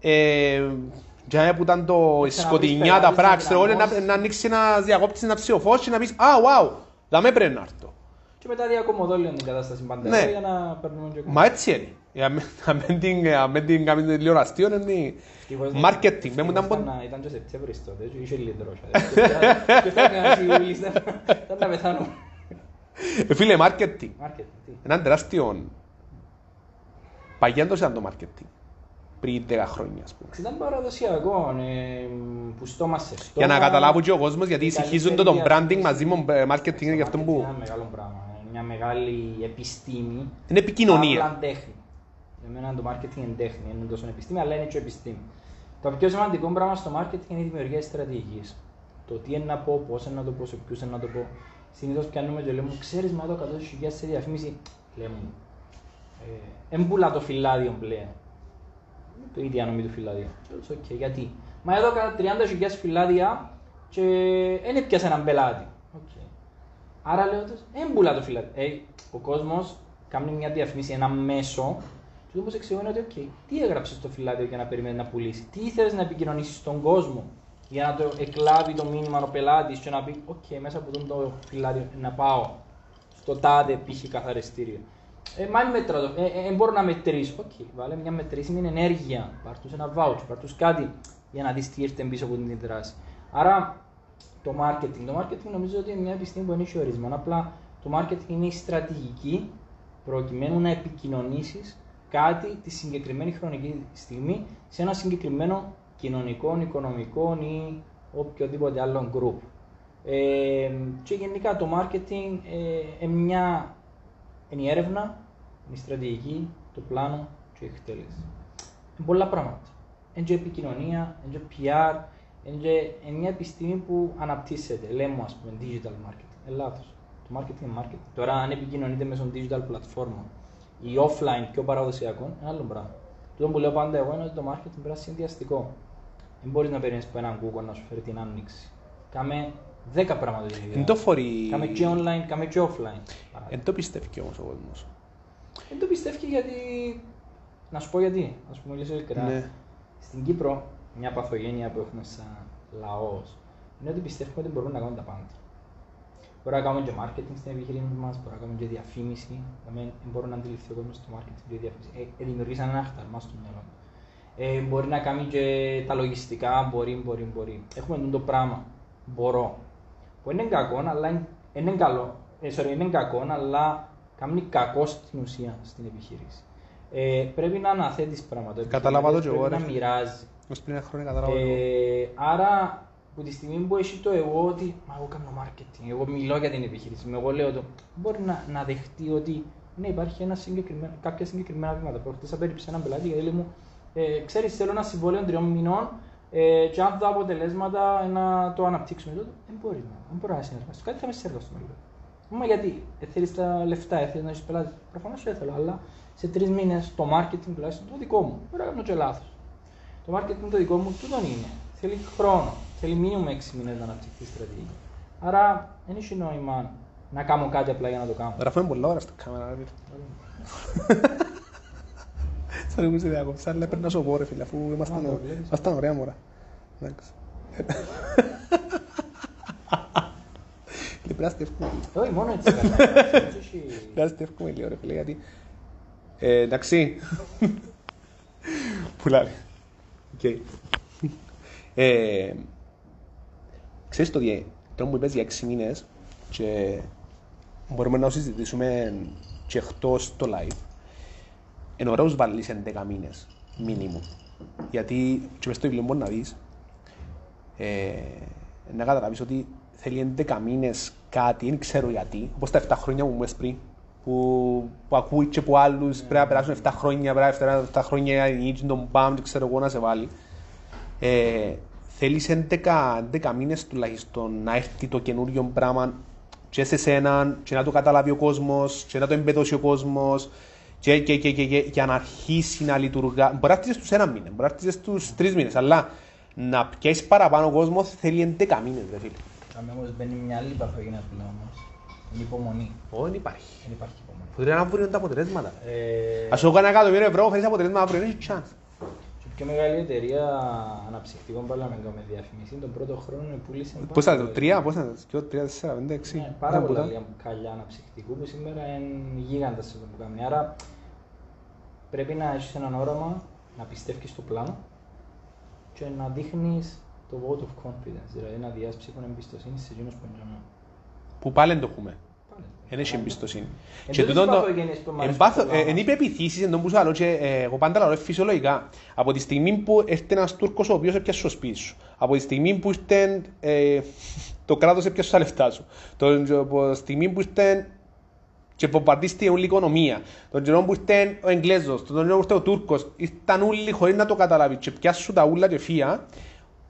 ε, για να που ήταν το να η πεις σκοτεινιά, τα πελάτης, πράγματα, να ξέρω, εγώ, να, δυναμώσεις. να ανοίξει ένα διακόπτης, ένα ψηφοφός και να πεις «Α, wow, θα με πρέπει να έρθω». Και μετά διακομωδώ λίγο την κατάσταση πάντα Ναι. για να παίρνουμε και Μα έτσι είναι. Ε, αν με- Αν δεν την- αν δεν την κάνεις λίγο αστείο, είναι Ευτυχώς δεν- marketing. Πες μου, ήταν ευτυχώς πον- ήταν- Ήταν και Σεπτέμβρης τότε και είχε λίγη τρόσια. Και φτάνει κανένας Ιούλης, ήταν ήταν να πεθάνω. Ε, Φίλε, marketing. Μάρκετ, τι. Έναν τεράστιο... Παγιάντος ήταν το marketing. Πριν 10 χρόνια, ας πούμε. Ήταν παραδοσιακό, ε, που στόμα σε στόμα. Για να καταλάβουν και ο κόσμος, γιατί η ησυχίζουν το το καλύτερη branding μαζί με το ε, marketing είναι για αυτό marketing που... Είναι ένα μεγάλο πράγμα, είναι μια μεγάλη επιστήμη. Είναι επικοινωνία. Απλά τέχνη. Για μένα το marketing είναι τέχνη, δεν είναι τόσο επιστήμη, αλλά είναι και επιστήμη. Το πιο σημαντικό πράγμα στο marketing είναι η δημιουργία στρατηγικής. Το τι είναι να πω, πώς είναι να το πω, σε ποιου είναι να το πω. Συνήθως πιάνουμε και λέμε, ξέρεις με το 100.000 σε διαφήμιση. Λέμε, ε, εν πουλά το φυλάδιο πλέον. Το ίδιο διανομή του φυλάδια. Και λέω, «OK, γιατί; Μα εδώ έκανα 30.000 φυλάδια και δεν έπιασα έναν πελάτη. Οκ. Άρα λέω τους, εν πουλά το φυλάδι. Ε, ο κόσμος κάνει μια διαφήμιση, ένα μέσο, και του εξηγούν ότι, οκ, τι έγραψες στο φυλάδιο για να περιμένει να πουλήσει, τι ήθελες να επικοινωνήσεις στον κόσμο; Για να το εκλάβει το μήνυμα ο πελάτη και να πει, οκ, μέσα από αυτό το φυλάδιο να πάω στο τάδε π.χ. καθαριστήριο. Ε, μα εν μετρά το. Ε, ε, ε, μπορώ να μετρήσω. Οκ, βάλε μια μετρήσιμη ενέργεια. Πάρ' τους ένα voucher, πάρ' τους κάτι για να δεις τι ήρθε πίσω από την δράση. Άρα το marketing. Το marketing νομίζω ότι είναι μια επιστήμη που δεν έχει ορισμό. Απλά το marketing είναι η στρατηγική προκειμένου να επικοινωνήσει κάτι τη συγκεκριμένη χρονική στιγμή σε ένα συγκεκριμένο κοινωνικό, οικονομικό ή οποιοδήποτε άλλο group. Ε, και γενικά το marketing ε, είναι μια είναι η έρευνα, είναι η στρατηγική, το πλάνο και η εκτέλεση. Είναι πολλά πράγματα. Είναι και επικοινωνία, είναι και PR, είναι, και, είναι μια επιστήμη που αναπτύσσεται. Λέμε, ας πούμε, digital marketing. Ε, λάθος. Το marketing είναι marketing. Τώρα, αν επικοινωνείτε μέσω digital πλατφόρμα ή offline πιο παραδοσιακό, είναι άλλο πράγμα. Το που λέω πάντα εγώ είναι ότι το marketing πρέπει να είναι συνδυαστικό. Δεν μπορείς να παίρνει από έναν Google να σου φέρει την άνοιξη. Κάμε 10 πράγματα την ίδια. Εν το φορεί... Κάμε και online, κάμε και offline. Εν το πιστεύει όμως ο κόσμος. Δεν το πιστεύει γιατί. Να σου πω γιατί. Να σου πω μιλήσω ειλικρινά. Ναι. Στην Κύπρο, μια παθογένεια που έχουμε σαν λαός είναι ότι πιστεύουμε ότι μπορούμε να κάνουμε τα πάντα. Μπορούμε να κάνουμε και marketing στην επιχείρηση μας, μπορούμε να κάνουμε και διαφήμιση. Δηλαδή, δεν μπορεί να αντιληφθεί ο κόσμος το marketing και τη διαφήμιση. Ε, ε, δημιουργήσαν ένα χταρμά στο μυαλό. του. Ε, μπορεί να κάνει και τα λογιστικά, μπορεί, μπορεί, μπορεί. Έχουμε αυτό το πράγμα. Μπορώ. Που είναι κακό, αλλά είναι, είναι καλό. Ε, sorry, είναι κακό, αλλά κάνει κακό στην ουσία στην επιχείρηση. Ε, πρέπει να αναθέτεις πράγματα. Ο Καταλάβα το και εγώ, Πρέπει ρε να φίλε. μοιράζει. Ως πριν ένα χρόνο κατάλαβα το. Ε, άρα, από τη στιγμή που έχει το εγώ ότι Μα εγώ κάνω marketing, εγώ μιλώ για την επιχείρηση μου, εγώ λέω το. Μπορεί να, να δεχτεί ότι ναι, υπάρχει ένα συγκεκριμένο, κάποια συγκεκριμένα βήματα. Προχτές απέριψε έναν πελάτη γιατί λέει μου, ε, ξέρεις, θέλω ένα συμβόλαιο τριών μηνών ε, και αν δω αποτελέσματα ε, να το αναπτύξουμε. Λέω, δεν μπορείς να, δεν μπορεί να συνεργαστεί. Κάτι θα με συνεργαστούμε. Λέω. Μα γιατί, ε, θέλεις τα λεφτά, ε, θέλεις να έχεις πελάτη. Προφανώς δεν θέλω, αλλά σε τρεις μήνες το marketing τουλάχιστον το δικό μου. Μπορεί να κάνω και λάθος. Το marketing το δικό μου τούτον είναι. Θέλει χρόνο. Θέλει μήνυμα 6 μήνες να αναπτυχθεί η στρατηγική. Άρα δεν έχει νόημα να κάνω κάτι απλά για να το κάνω. Γράφουμε πολλά ώρα στα κάμερα, ρε φίλε. [LAUGHS] Sorry που σε διακόψα, αλλά πρέπει να σου πω ρε φίλε, αφού ήμασταν το ω- βλέπεις. ήμασταν ωραία μωρά. Εντάξει. Πρέπει να στεύκουμε λίγο. Όχι, μόνο έτσι κάνω. Έτσι έχει- Πρέπει να στεύκουμε λίγο ρε φίλε, γιατί... Ε, εντάξει. Πουλάρε. Οκ. Ε, Ξέρεις το τι, τώρα μου είπες για έξι μήνες και μπορούμε να το συζητήσουμε και εκτός το live. Εν ωραίους βάλεις 11 μήνες, μήνυμου. Γιατί και μες στο βιβλίο μπορεί να δεις, ε, να καταλάβεις ότι θέλει 11 μήνες κάτι, δεν ξέρω γιατί, όπως τα 7 χρόνια που μου είπες πριν, που, που ακούει και από άλλους, πρέπει να περάσουν 7 χρόνια, πρέπει να περάσουν 7 χρόνια η νίκη τον μπαμ και ξέρω εγώ να σε βάλει. Ε, θέλεις 11, 11 μήνες τουλάχιστον να έρθει το καινούριο πράγμα και σε σένα και να το καταλάβει ο κόσμος και να το εμπεδώσει ο κόσμος και, και, και, και, και, για να αρχίσει να λειτουργά. Μπορεί να έρθει στους ένα μήνα, μπορεί να έρθει στους τρεις μήνες, αλλά να πιέσεις παραπάνω κόσμο θέλει 11 μήνες, δε φίλε. Αν όμως μπαίνει μια άλλη παθογένεια πλέον όμως. Είναι υπομονή. Όχι υπάρχει. Δεν υπάρχει υπομονή. Που πρέπει να βρουν τα αποτελέσματα. Ε, Ας σου κάνω εκατομμύριο ευρώ, φέρεις αποτελέσματα αύριο, δεν έχει chance. και η πιο μεγάλη εταιρεία αναψυχτικών παραλαμβικών με διαφημίση τον πρώτο χρόνο πούλησε. Πώς θα πάρα το, πολύ. τρία, πώς θα το, δυο, τρία, τέσσερα, πέντε, έξι. Ναι, πάρα Ήταν πολλά πολλά. λίγα καλιά αναψυχτικού που σήμερα είναι γίγαντας σε αυτό που κάνει. Άρα πρέπει να έχεις έναν όραμα, να πιστεύεις στο πλάνο και να δείχνεις το vote of confidence, δηλαδή να διάσεις ψήφων εμπιστοσύνης σε εκείνους που είναι για μένα. Που πάλι δεν το έχουμε. Πάλι. Δεν έχει εμπιστοσύνη. Εν Και τούτες τούτον το- παθογένειες που μ' εν αρέσουν πάθο- πολλά ε, μας. εν είπε επιθύσεις, εν τω που σου λέω και ε, εγώ πάντα λέω φυσιολογικά. Από τη στιγμή που έρθει ένας Τούρκος ο οποίος έπιασε στο σπίτι σου, από τη στιγμή που ήρθε ε, [LAUGHS] το κράτος έπιασε τα λεφτά σου, το, από τη στιγμή που ήρθε και βομβαρδίστηκε όλη η οικονομία, τον καιρό που ήρθε ο Εγγλέζος, τον καιρό που ήρθε ο Τούρκος, ήρθαν όλοι χωρίς να το καταλάβει και πιάσουν τα ούλα και φύα,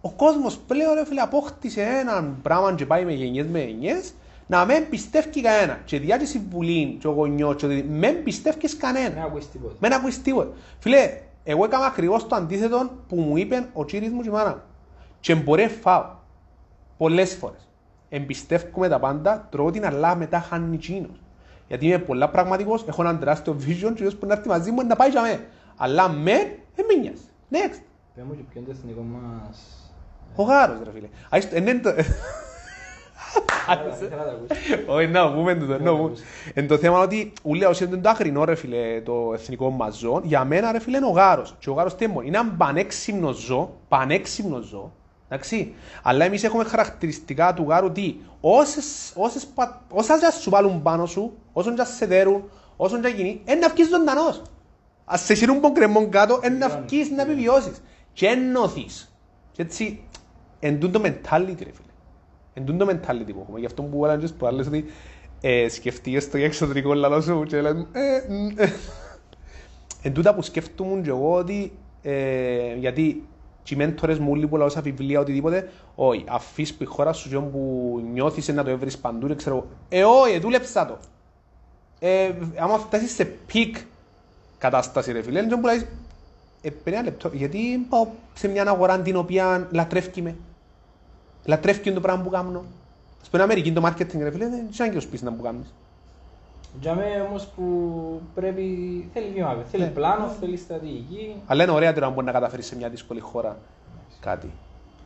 ο κόσμος πλέον ρε φίλε απόκτησε έναν πράγμα και πάει με γενιές με γενιές να μην πιστεύει κανένα. Και διά της συμβουλή και ο γονιός και ότι μην πιστεύεις Δεν κανένα. ακούεις τίποτα. Μην ακούεις τίποτα. Φίλε, εγώ έκανα ακριβώς το αντίθετο που μου είπε ο κύριος μου και η μάνα μου. Και μπορεί φάω. Πολλές φορές. Εμπιστεύομαι τα πάντα, τρώω την αλλά μετά χάνει εκείνος. Γιατί είμαι πολλά πραγματικός, έχω έναν τεράστιο vision και που να έρθει μαζί μου είναι να πάει για μέ. Αλλά με, δεν με νοιάζει. Next. Πες μου και ποιο είναι το εθνικό μας... Ο γάρος ρε φίλε. Α, είστε- εν- εν το- Ήθελα να το ακούσω. Όχι, να πούμε το, να πούμε. Εν το θέμα ότι ούλε όσοι είναι το αγρινό ρε φίλε το εθνικό μας ζώο, για μένα ρε φίλε είναι ο γάρος. Και ο γάρος τι είναι, είναι ένα πανέξυμνο ζώο, πανέξυμνο ζώο, εντάξει. Αλλά εμείς έχουμε χαρακτηριστικά του γάρου τι, όσες, όσες, πα- όσα και σου βάλουν πάνω σου, όσον και σε δέρουν, όσον και γίνει, είναι να βγεις ζωντανός. Ας σε σύρουν πον κρεμμόν κάτω, είναι να βγεις να επιβιώσεις. Και εννοθείς. Και έτσι, εν τούτο mentality ρε φίλε. Εν τούτο mentality που έχουμε. Γι' αυτό που έλεγαν και στις προάλλες ότι ε, σκεφτείες το εξωτερικό λαλό σου και λένε ε, μ, ε. Εν τούτα που σκέφτομαι και εγώ ότι ε, γιατί και οι μέντορες μου όλοι που λαώ σε βιβλία οτιδήποτε όχι, αφήσεις που η χώρα σου και που νιώθεις να το έβρεις παντού και ξέρω εγώ, ε όχι, δούλεψα το. Ε, άμα φτάσεις σε πικ κατάσταση ρε φίλε, δεν μπορείς ε, περί ένα λεπτό, γιατί πάω σε μια αγορά την οποία λατρεύει με. Λατρεύει το πράγμα που κάνω. Ας πούμε Αμερική το marketing ρε φίλε, δεν ξέρω και ο σπίτι να που κάνεις. Για μένα όμως που πρέπει, θέλει βήμα, θέλει Ναι. πλάνο, θέλει στρατηγική. Αλλά είναι ωραία τώρα να μπορεί να καταφέρεις σε μια δύσκολη χώρα κάτι.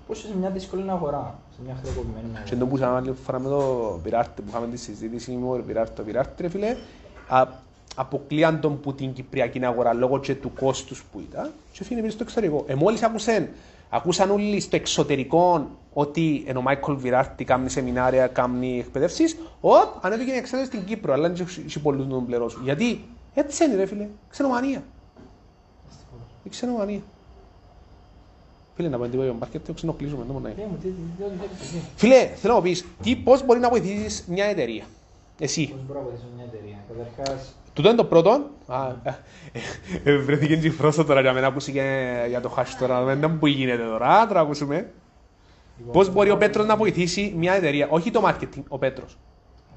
Πώς είσαι σε μια δύσκολη αγορά, σε μια χρεοκοπημένη Και αγορά. το που είχαμε άλλη φορά με το Πειράρτη, που είχαμε τη συζήτηση με το Πειράρτη, το Πειράρτη ρε φίλε, α, αποκλείαν τον που την Κυπριακή αγορά λόγω και του κόστους που ήταν και φύγει πίσω στο εξωτερικό. Ε, μόλις άκουσαν, ακούσαν όλοι στο εξωτερικό ότι ενώ ο Μάικολ Βιράρτη κάνει σεμινάρια, κάνει εκπαιδεύσεις, οπ, ανέβηκε η εξέλιξη στην Κύπρο, αλλά δεν έχει πολλούς να τον πληρώσουν. Γιατί έτσι είναι ρε φίλε, ξενομανία. Η ξενομανία. Φίλε, να πούμε τίποτα για τον μπάσκετ, το ξενοκλείσουμε, δεν μπορεί να είναι. Ναι, μου, τι, τι, τι, ό,τι θέλεις εσύ. Φίλε, θέλω να μου πεις, τι, πώς μπορεί να βοηθήσεις μια εταιρεία; Εσύ. Πώς μπορώ να βοηθήσω μια εταιρεία; Καταρχάς, Τούτο είναι το πρώτο. Α, ε, ε, Βρέθηκε και η φρόσα τώρα για μένα που είσαι για το hash τώρα. Δεν είναι που γίνεται τώρα, τώρα ακούσουμε. Λοιπόν, Πώς μπορεί ο Πέτρος να βοηθήσει μια εταιρεία, όχι το marketing, ο Πέτρος.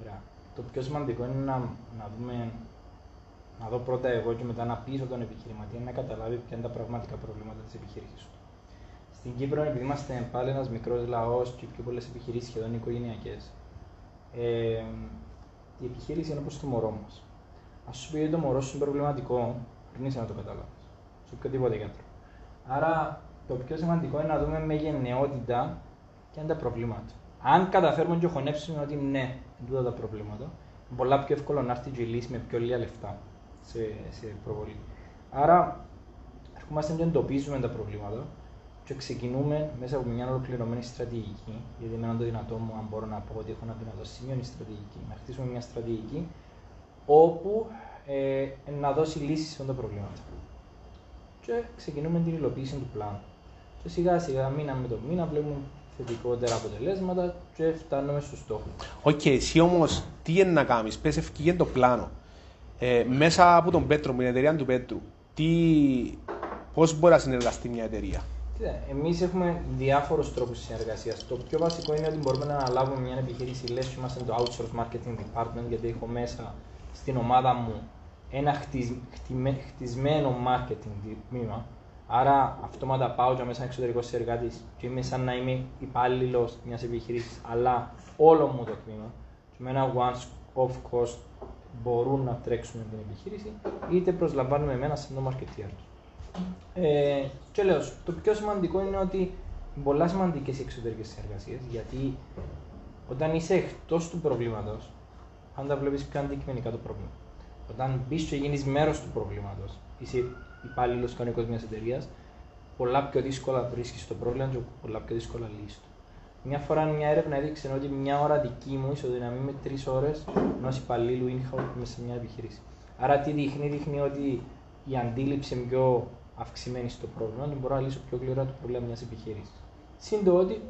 Ωραία. Το πιο σημαντικό είναι να, να δούμε, να δω πρώτα εγώ και μετά να πείσω τον επιχειρηματία να καταλάβει ποια είναι τα πραγματικά προβλήματα της επιχείρησης του. Στην Κύπρο, επειδή είμαστε πάλι ένας μικρός λαός και πιο πολλές επιχειρήσεις σχεδόν οικογενειακές, ε, η επιχείρηση είναι όπως το μωρό μας. Ας σου πει ότι το μωρό σου είναι προβληματικό, πριν είσαι να το καταλάβεις. Σε οποιοδήποτε γιατρό. Άρα, το πιο σημαντικό είναι να δούμε με γενναιότητα ποια είναι τα προβλήματα. Αν καταφέρουμε και χωνέψουμε ότι ναι, είναι τούτα τα προβλήματα, είναι πολλά πιο εύκολο να έρθει και η λύση με πιο λίγα λεφτά σε, σε προβολή. Άρα, ερχόμαστε και εντοπίζουμε τα προβλήματα και ξεκινούμε μέσα από μια ολοκληρωμένη στρατηγική. Γιατί με το δυνατό μου, αν μπορώ να πω ότι έχω ένα δυνατό σημείο, είναι η στρατηγική. Να χτίσουμε μια στρατηγική όπου ε, να δώσει λύσεις σε όλα τα προβλήματα. Και ξεκινούμε την υλοποίηση του πλάνου. Και σιγά σιγά, μήνα με το μήνα, βλέπουμε θετικότερα αποτελέσματα και φτάνουμε στο στόχο. Οκ, εσύ όμως τι είναι να κάνεις, πες εφκήκε το πλάνο. Ε, μέσα από τον Πέτρο, την εταιρεία του Πέτρου, τι, πώς μπορεί να συνεργαστεί μια εταιρεία; Εμείς έχουμε διάφορους τρόπους συνεργασίας. Το πιο βασικό είναι ότι μπορούμε να αναλάβουμε μια επιχείρηση. Λες, είμαστε το outsource marketing department, γιατί έχω μέσα στην ομάδα μου ένα χτισμένο marketing τμήμα. Άρα, αυτόματα πάω για μέσα εξωτερικό συνεργάτης και είμαι σαν να είμαι υπάλληλος μιας επιχείρησης, αλλά όλο μου το τμήμα. Και με ένα one-off cost μπορούν να τρέξουν την επιχείρηση, είτε προσλαμβάνουμε εμένα σαν το marketeer του. Ε, και λέω, το πιο σημαντικό είναι ότι είναι πολλά σημαντικές οι εξωτερικές συνεργασίες, γιατί όταν είσαι εκτός του προβλήματος, πάντα βλέπεις πιο αντικειμενικά το πρόβλημα. Όταν μπεις και γίνεις μέρος του προβλήματος, είσαι υπάλληλος κανονικό μιας εταιρείας, πολλά πιο δύσκολα βρίσκεις το πρόβλημα και πολλά πιο δύσκολα λύσεις το. Μια φορά μια έρευνα έδειξε ότι μια ώρα δική μου ισοδυναμεί με τρεις ώρες ενός υπαλλήλου in-house μέσα σε μια επιχείρηση. Άρα τι δείχνει, δείχνει ότι η αντίληψη είναι πιο αυξημένη στο πρόβλημα, ότι μπορώ να λύσω πιο γλυρά το πρόβλημα μιας επιχείρησης. Συν το ότι,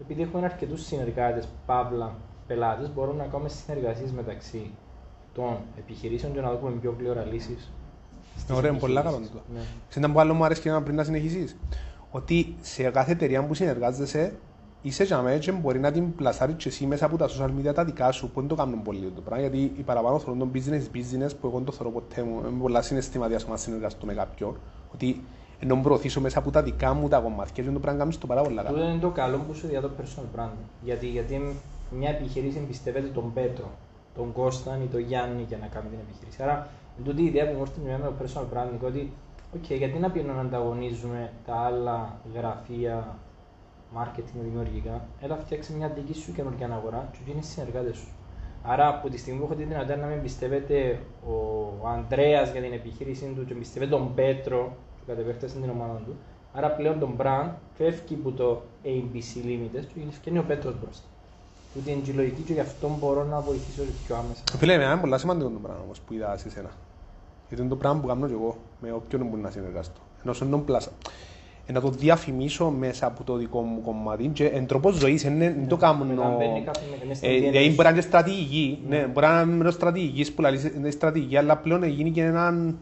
επειδή έχουμε αρκετούς συνεργάτες, παύλα, πελάτες, μπορούμε να κάνουμε συνεργασίες μεταξύ των επιχειρήσεων και να δούμε πιο γλυόρα λύσεις. Ωραία, πολύ καλό αυτό. Ναι. Ξέρετε που άλλο μου αρέσει και πριν να συνεχίσεις. Ότι σε κάθε εταιρεία που συνεργάζεσαι, είσαι για μένα και μπορεί να την πλασάρεις και εσύ μέσα από τα social media τα δικά σου, που δεν το κάνουν πολύ το πράγμα, γιατί οι παραπάνω θέλουν τον business business που εγώ δεν το θέλω ποτέ μου, είμαι πολλά συναισθηματίας να συνεργαστώ με κάποιον, ότι ενώ προωθήσω μέσα από τα δικά μου τα κομμάτια και το πράγμα κάνεις το πάρα πολύ καλά. Τούτο είναι το καλό που σου διά το personal brand, γιατί, γιατί μια επιχειρήση εμπιστεύεται τον Πέτρο, τον Κώσταν ή τον Γιάννη για να κάνει την επιχείρηση. Άρα, τούτη η ιδέα που μου έρθει με το personal branding, ότι okay, γιατί να πιένω να ανταγωνίζουμε τα άλλα γραφεία marketing δημιουργικά, έλα φτιάξει μια δική σου καινούργια αγορά και γίνει συνεργάτες σου. Άρα, από τη στιγμή που έχω τη δυνατότητα να με εμπιστεύεται ο Ανδρέας για την επιχείρησή του και εμπιστεύεται τον Πέτρο που κατεβέφτασε την ομάδα του, άρα πλέον τον brand φεύγει από το ABC Limited και είναι ο Πέτρος μπροστά. Που την η λογική και γι' αυτό μπορώ να βοηθήσω πιο άμεσα. Φίλε, είναι πολύ σημαντικό το πράγμα που είδα σε σένα. Γιατί είναι το πράγμα που κάνω και εγώ με όποιον μπορεί να συνεργαστώ. Ενώ σε πλάσα να το διαφημίσω μέσα από το δικό μου κομμάτι και εν τρόπος ζωής, δεν το κάνω... Ε, δηλαδή μπορεί να είναι στρατηγική, ναι, μπορεί να είναι στρατηγικής που είναι στρατηγική, αλλά πλέον γίνει και ένα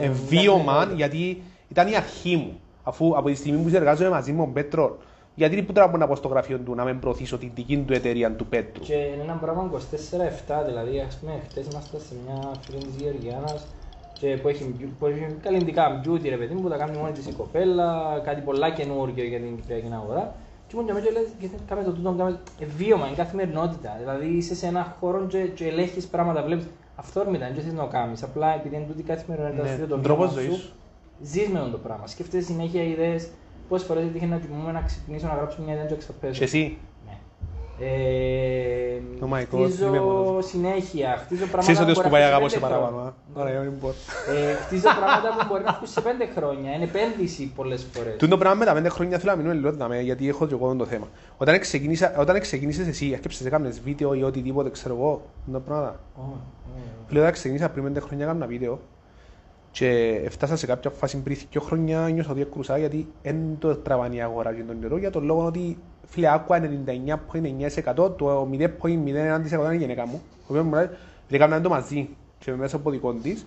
εμβίωμα, ε, γιατί ήταν η αρχή μου. Αφού από τη στιγμή που συνεργάζομαι μαζί με τον Πέτρος, γιατί που τώρα να πω στο γραφείο του να με προωθήσω την δική του εταιρεία του Πέτρου; Και είναι ένα πράγμα 24-7, δηλαδή ας πούμε χτες είμαστε σε μια φίλη της Γεωργιάνας και που έχει, που έχει καλλιντικά beauty ρε παιδί μου, που τα κάνει μόνη της η κοπέλα, κάτι πολλά καινούργιο για την κυπριακή αγορά. Και μόνο και λέει, κάμε το τούτο, κάμε ε, βίωμα, είναι καθημερινότητα. Δηλαδή είσαι σε ένα χώρο και, και ελέγχεις πράγματα, βλέπεις αυθόρμητα, δεν θες να το κάνεις. Απλά επειδή είναι τούτη καθημερινότητα ναι, το βίωμα σου, ζεις με το πράγμα. Σκέφτεσαι συνέχεια ιδέες, πόσες φορές έτυχε να κοιμούμε, να ξυπνήσω, να γράψω μια ιδέα και εξαπέσω. Και εσύ; Ε, oh χτίζω συνέχεια, χτίζω πράγματα που μπορεί να αγάπω σε παραπάνω. ε, χτίζω πράγματα που μπορεί να έχουν σε πέντε χρόνια. Είναι επένδυση πολλές φορές. Του το πράγμα με τα πέντε χρόνια θέλω να μείνω λίγο δαμέ, γιατί έχω και εγώ το θέμα. Όταν, ξεκίνησα, όταν ξεκίνησες εσύ, αρκέψες να κάνεις βίντεο ή οτιδήποτε, ξέρω εγώ, το πράγμα. Λέω όταν ξεκίνησα πριν πέντε χρόνια να κάνω βίντεο και έφτασα σε κάποια φάση πριν δύο χρόνια νιώσα ότι έκρουσα γιατί δεν το τραβάνει η αγορά και τον νερό για τον λόγο ότι φίλε άκουα 99,9% το 0,01% είναι γενικά μου. Ο οποίος μου λέει ότι έκανα το μαζί και μέσα από δικό της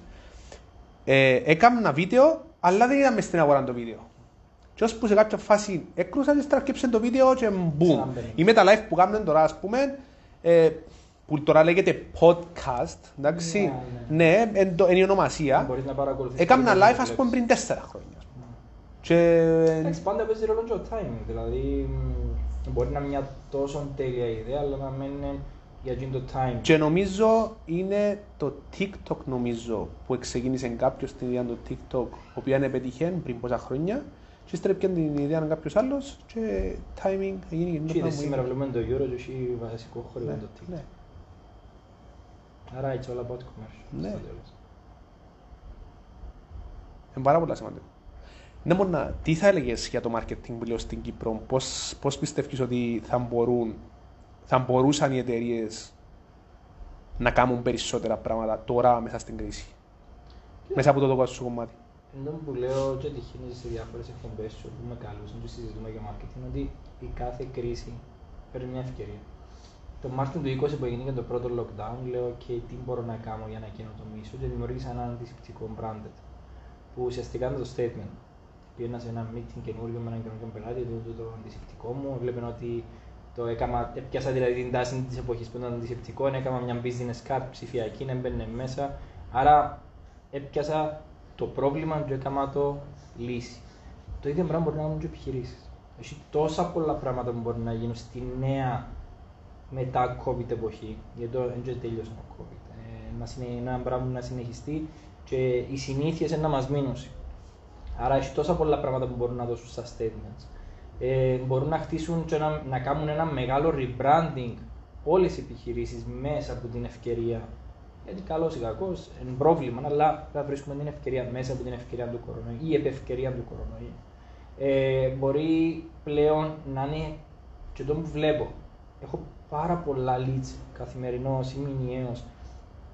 ε, έκανα ένα βίντεο αλλά δεν ήταν μες στην αγορά το βίντεο. Και ώσπου σε κάποια φάση έκρουσα και στρακέψε το βίντεο και μπούμ. Ή με τα live που κάνουν τώρα ας πούμε. Ε, που τώρα λέγεται podcast, εντάξει, ναι, ναι είναι η ονομασία. Έκανα live ας πούμε πριν τέσσερα χρόνια. Και... Εντάξει, πάντα παίζει ρόλο και το timing, δηλαδή μπορεί να είναι μια τόσο τέλεια ιδέα, αλλά να μην είναι για το time. Και νομίζω είναι το TikTok νομίζω που ξεκίνησε κάποιος την ιδέα του TikTok, ο οποίο είναι πετυχέν πριν πόσα χρόνια και στρέφει την ιδέα να κάποιος άλλος και timing έγινε και το πράγμα. σήμερα βλέπουμε το Euro και έχει βασικό χώρο ναι, το TikTok. Ναι. Άρα it's all about commercial. Ναι. Είναι πάρα πολύ σημαντικό. Ναι, μόνο, τι θα έλεγες για το marketing που λέω στην Κύπρο, πώς, πώς πιστεύεις ότι θα, μπορούν, θα μπορούσαν οι εταιρείες να κάνουν περισσότερα πράγματα τώρα μέσα στην κρίση, yeah. μέσα από το δικό σου κομμάτι; Ενώ που λέω και τυχαίνει σε διάφορες εκπομπές σου που με καλούσαν και συζητούμε για marketing, ότι η κάθε κρίση παίρνει μια ευκαιρία. Το Μάρτιο του 20 που έγινε το πρώτο lockdown, λέω: OK, τι μπορώ να κάνω για να καινοτομήσω και δημιούργησα ένα αντισηπτικό branded. Που ουσιαστικά ήταν το statement. Πήγαινα σε ένα meeting καινούριο με έναν καινούριο πελάτη, το, το, το αντισηπτικό μου. Βλέπω ότι το έκανα, έπιασα δηλαδή την τάση της εποχής που ήταν αντισηπτικό, έκανα μια business card ψηφιακή, να μπαίνει μέσα. Άρα έπιασα το πρόβλημα και έκανα το λύση. Το ίδιο πράγμα μπορεί να κάνουν και επιχειρήσεις. Έχει τόσα πολλά πράγματα που μπορεί να γίνουν στη νέα μετά COVID εποχή, γιατί το δεν τελειώσει το COVID. Ε, να συνε, ένα πράγμα να συνεχιστεί και οι συνήθειες να μας μείνουν. Άρα έχει τόσα πολλά πράγματα που μπορούν να δώσουν στα statements. Ε, μπορούν να χτίσουν και να, να κάνουν ένα μεγάλο rebranding όλες οι επιχειρήσεις μέσα από την ευκαιρία. Γιατί καλό ή κακό είναι πρόβλημα, αλλά θα βρίσκουμε την ευκαιρία μέσα από την ευκαιρία του κορονοϊού ή επ' ευκαιρία του κορονοϊού. Ε, μπορεί πλέον να είναι και το που βλέπω. Έχω πάρα πολλά leads καθημερινός ή μηνιαίος.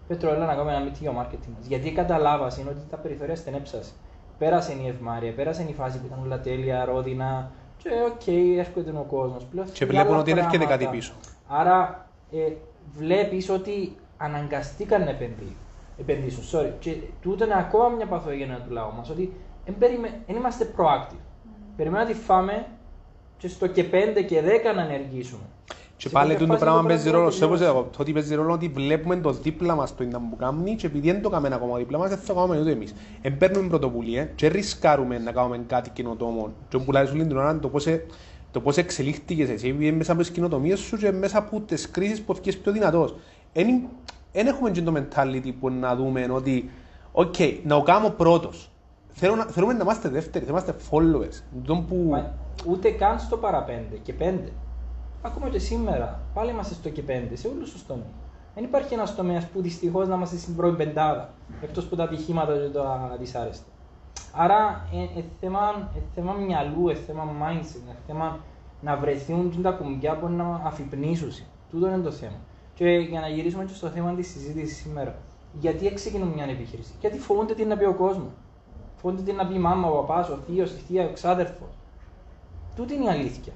Πέτρο, έλα να κάνουμε ένα meeting για marketing μας. Γιατί καταλάβασε είναι ότι τα περιθώρια στενέψαν. Πέρασε η ευμάρεια, πέρασε η φάση που ήταν όλα τέλεια, ρόδινα. Και OK, okay, έρχεται ο κόσμος πλέον. Και βλέπουν ότι έρχεται κάτι πίσω. Άρα ε, βλέπεις ότι αναγκαστήκαν να επενδύσουν. επενδύσουν. Sorry. Και τούτο είναι ακόμα μια παθογένεια του λαού μας. Ότι δεν είμαστε proactive. Mm. Περιμένουμε να τη φάμε και στο και 5 και 10 να ενεργήσουμε. Και πάλι το πράγμα παίζει ρόλο, σε όπως το ότι παίζει ρόλο ότι βλέπουμε το δίπλα μας το που κάνουμε και επειδή δεν το κάνουμε ακόμα δίπλα μας, δεν θα το κάνουμε ούτε εμείς. Εν παίρνουμε πρωτοβουλία και ρισκάρουμε να κάνουμε κάτι καινοτόμο και πουλάει σου την ώρα το πώς, ε- το πώς εξελίχθηκες εσύ, επειδή μέσα από τις καινοτομίες σου και μέσα από τις κρίσεις που έφυγες πιο δυνατός. Δεν έχουμε και το mentality που να δούμε ότι, OK, okay, να το κάνω πρώτος. Θέλουμε να είμαστε δεύτεροι, θέλουμε να είμαστε followers. Που... Ούτε καν στο παραπέντε και πέντε. Ακόμα και σήμερα, πάλι είμαστε στο και πέντε, σε όλους τους τομείς. Δεν υπάρχει ένας τομέας που δυστυχώς να είμαστε στην πρώτη πεντάδα, εκτός από τα ατυχήματα και τα δυσάρεστα. Άρα, είναι ε, θέμα, ε, θέμα μυαλού, είναι θέμα mindset, είναι θέμα να βρεθούν τα κουμπιά που να αφυπνίσουν. Τούτο είναι το θέμα. Και για να γυρίσουμε και στο θέμα της συζήτησης σήμερα. Γιατί ξεκινούν μια επιχείρηση, Γιατί φοβούνται τι να πει ο κόσμος. Φοβούνται τι να πει η μάμα, ο παπάς, ο θείος, η θεία, ο ξάδερφος. Τούτη είναι η αλήθεια.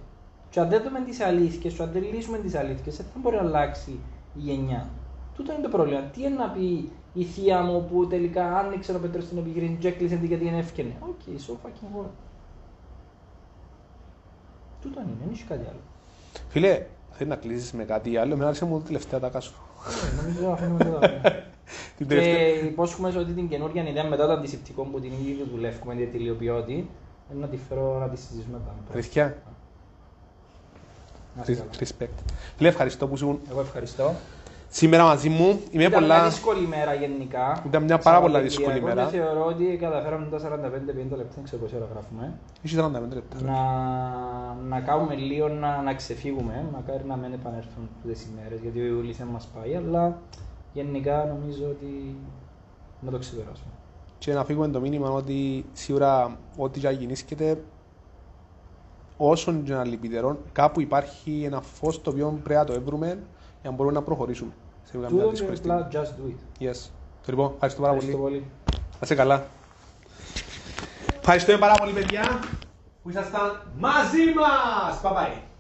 Και αν δεν δούμε τις αλήθειες, και αν δεν λύσουμε τις αλήθειες, δεν θα μπορεί να αλλάξει η γενιά. Τούτο είναι το πρόβλημα. Τι είναι να πει η θεία μου που τελικά άνοιξε ο Πέτρο στην επιχείρηση και έκλεισε την γιατί εν έφκαινε. OK, okay, so fucking what. Τούτο είναι, δεν έχει κάτι άλλο. Φίλε, θέλεις να κλείσει με κάτι άλλο; Με άρεσε μου τη τελευταία τα κάσου. Ε, νομίζω αφήνουμε εδώ. [LAUGHS] Και υπόσχομαι ότι την καινούργια ιδέα μετά το αντισηπτικό που την ήδη δουλεύουμε, την τελειοποιώτη, να τη φέρω να τη συζητήσουμε πάνω. Αλήθεια. Respect. Φίλε, ευχαριστώ που σου... Εγώ ευχαριστώ. Σήμερα μαζί μου είμαι Ήταν πολλά... μια δύσκολη μέρα γενικά. Ήταν μια πάρα πολλά δύσκολη μέρα. Εγώ θεωρώ ότι καταφέραμε τα 45-50 λεπτά, δεν ξέρω πόση ώρα γράφουμε. Είχε 45 λεπτά. Να, να κάνουμε λίγο να, να ξεφύγουμε. Μακάρι να μην επανέλθουν αυτές οι μέρες, γιατί ο Ιούλης δεν μας πάει, αλλά γενικά νομίζω ότι να το ξεπεράσουμε. Και να φύγουμε το μήνυμα ότι σίγουρα ό,τι και γεννήσκεται όσον και να λυπητερών, κάπου υπάρχει ένα φως το οποίο πρέπει να το έβρουμε για να μπορούμε να προχωρήσουμε. Σε μια δύσκολη στιγμή. Just do it. Yes. Το λοιπόν, ευχαριστώ πάρα πολύ. πολύ. Να είσαι καλά. Ευχαριστώ πάρα πολύ, παιδιά, που ήσασταν μαζί μας. Bye bye.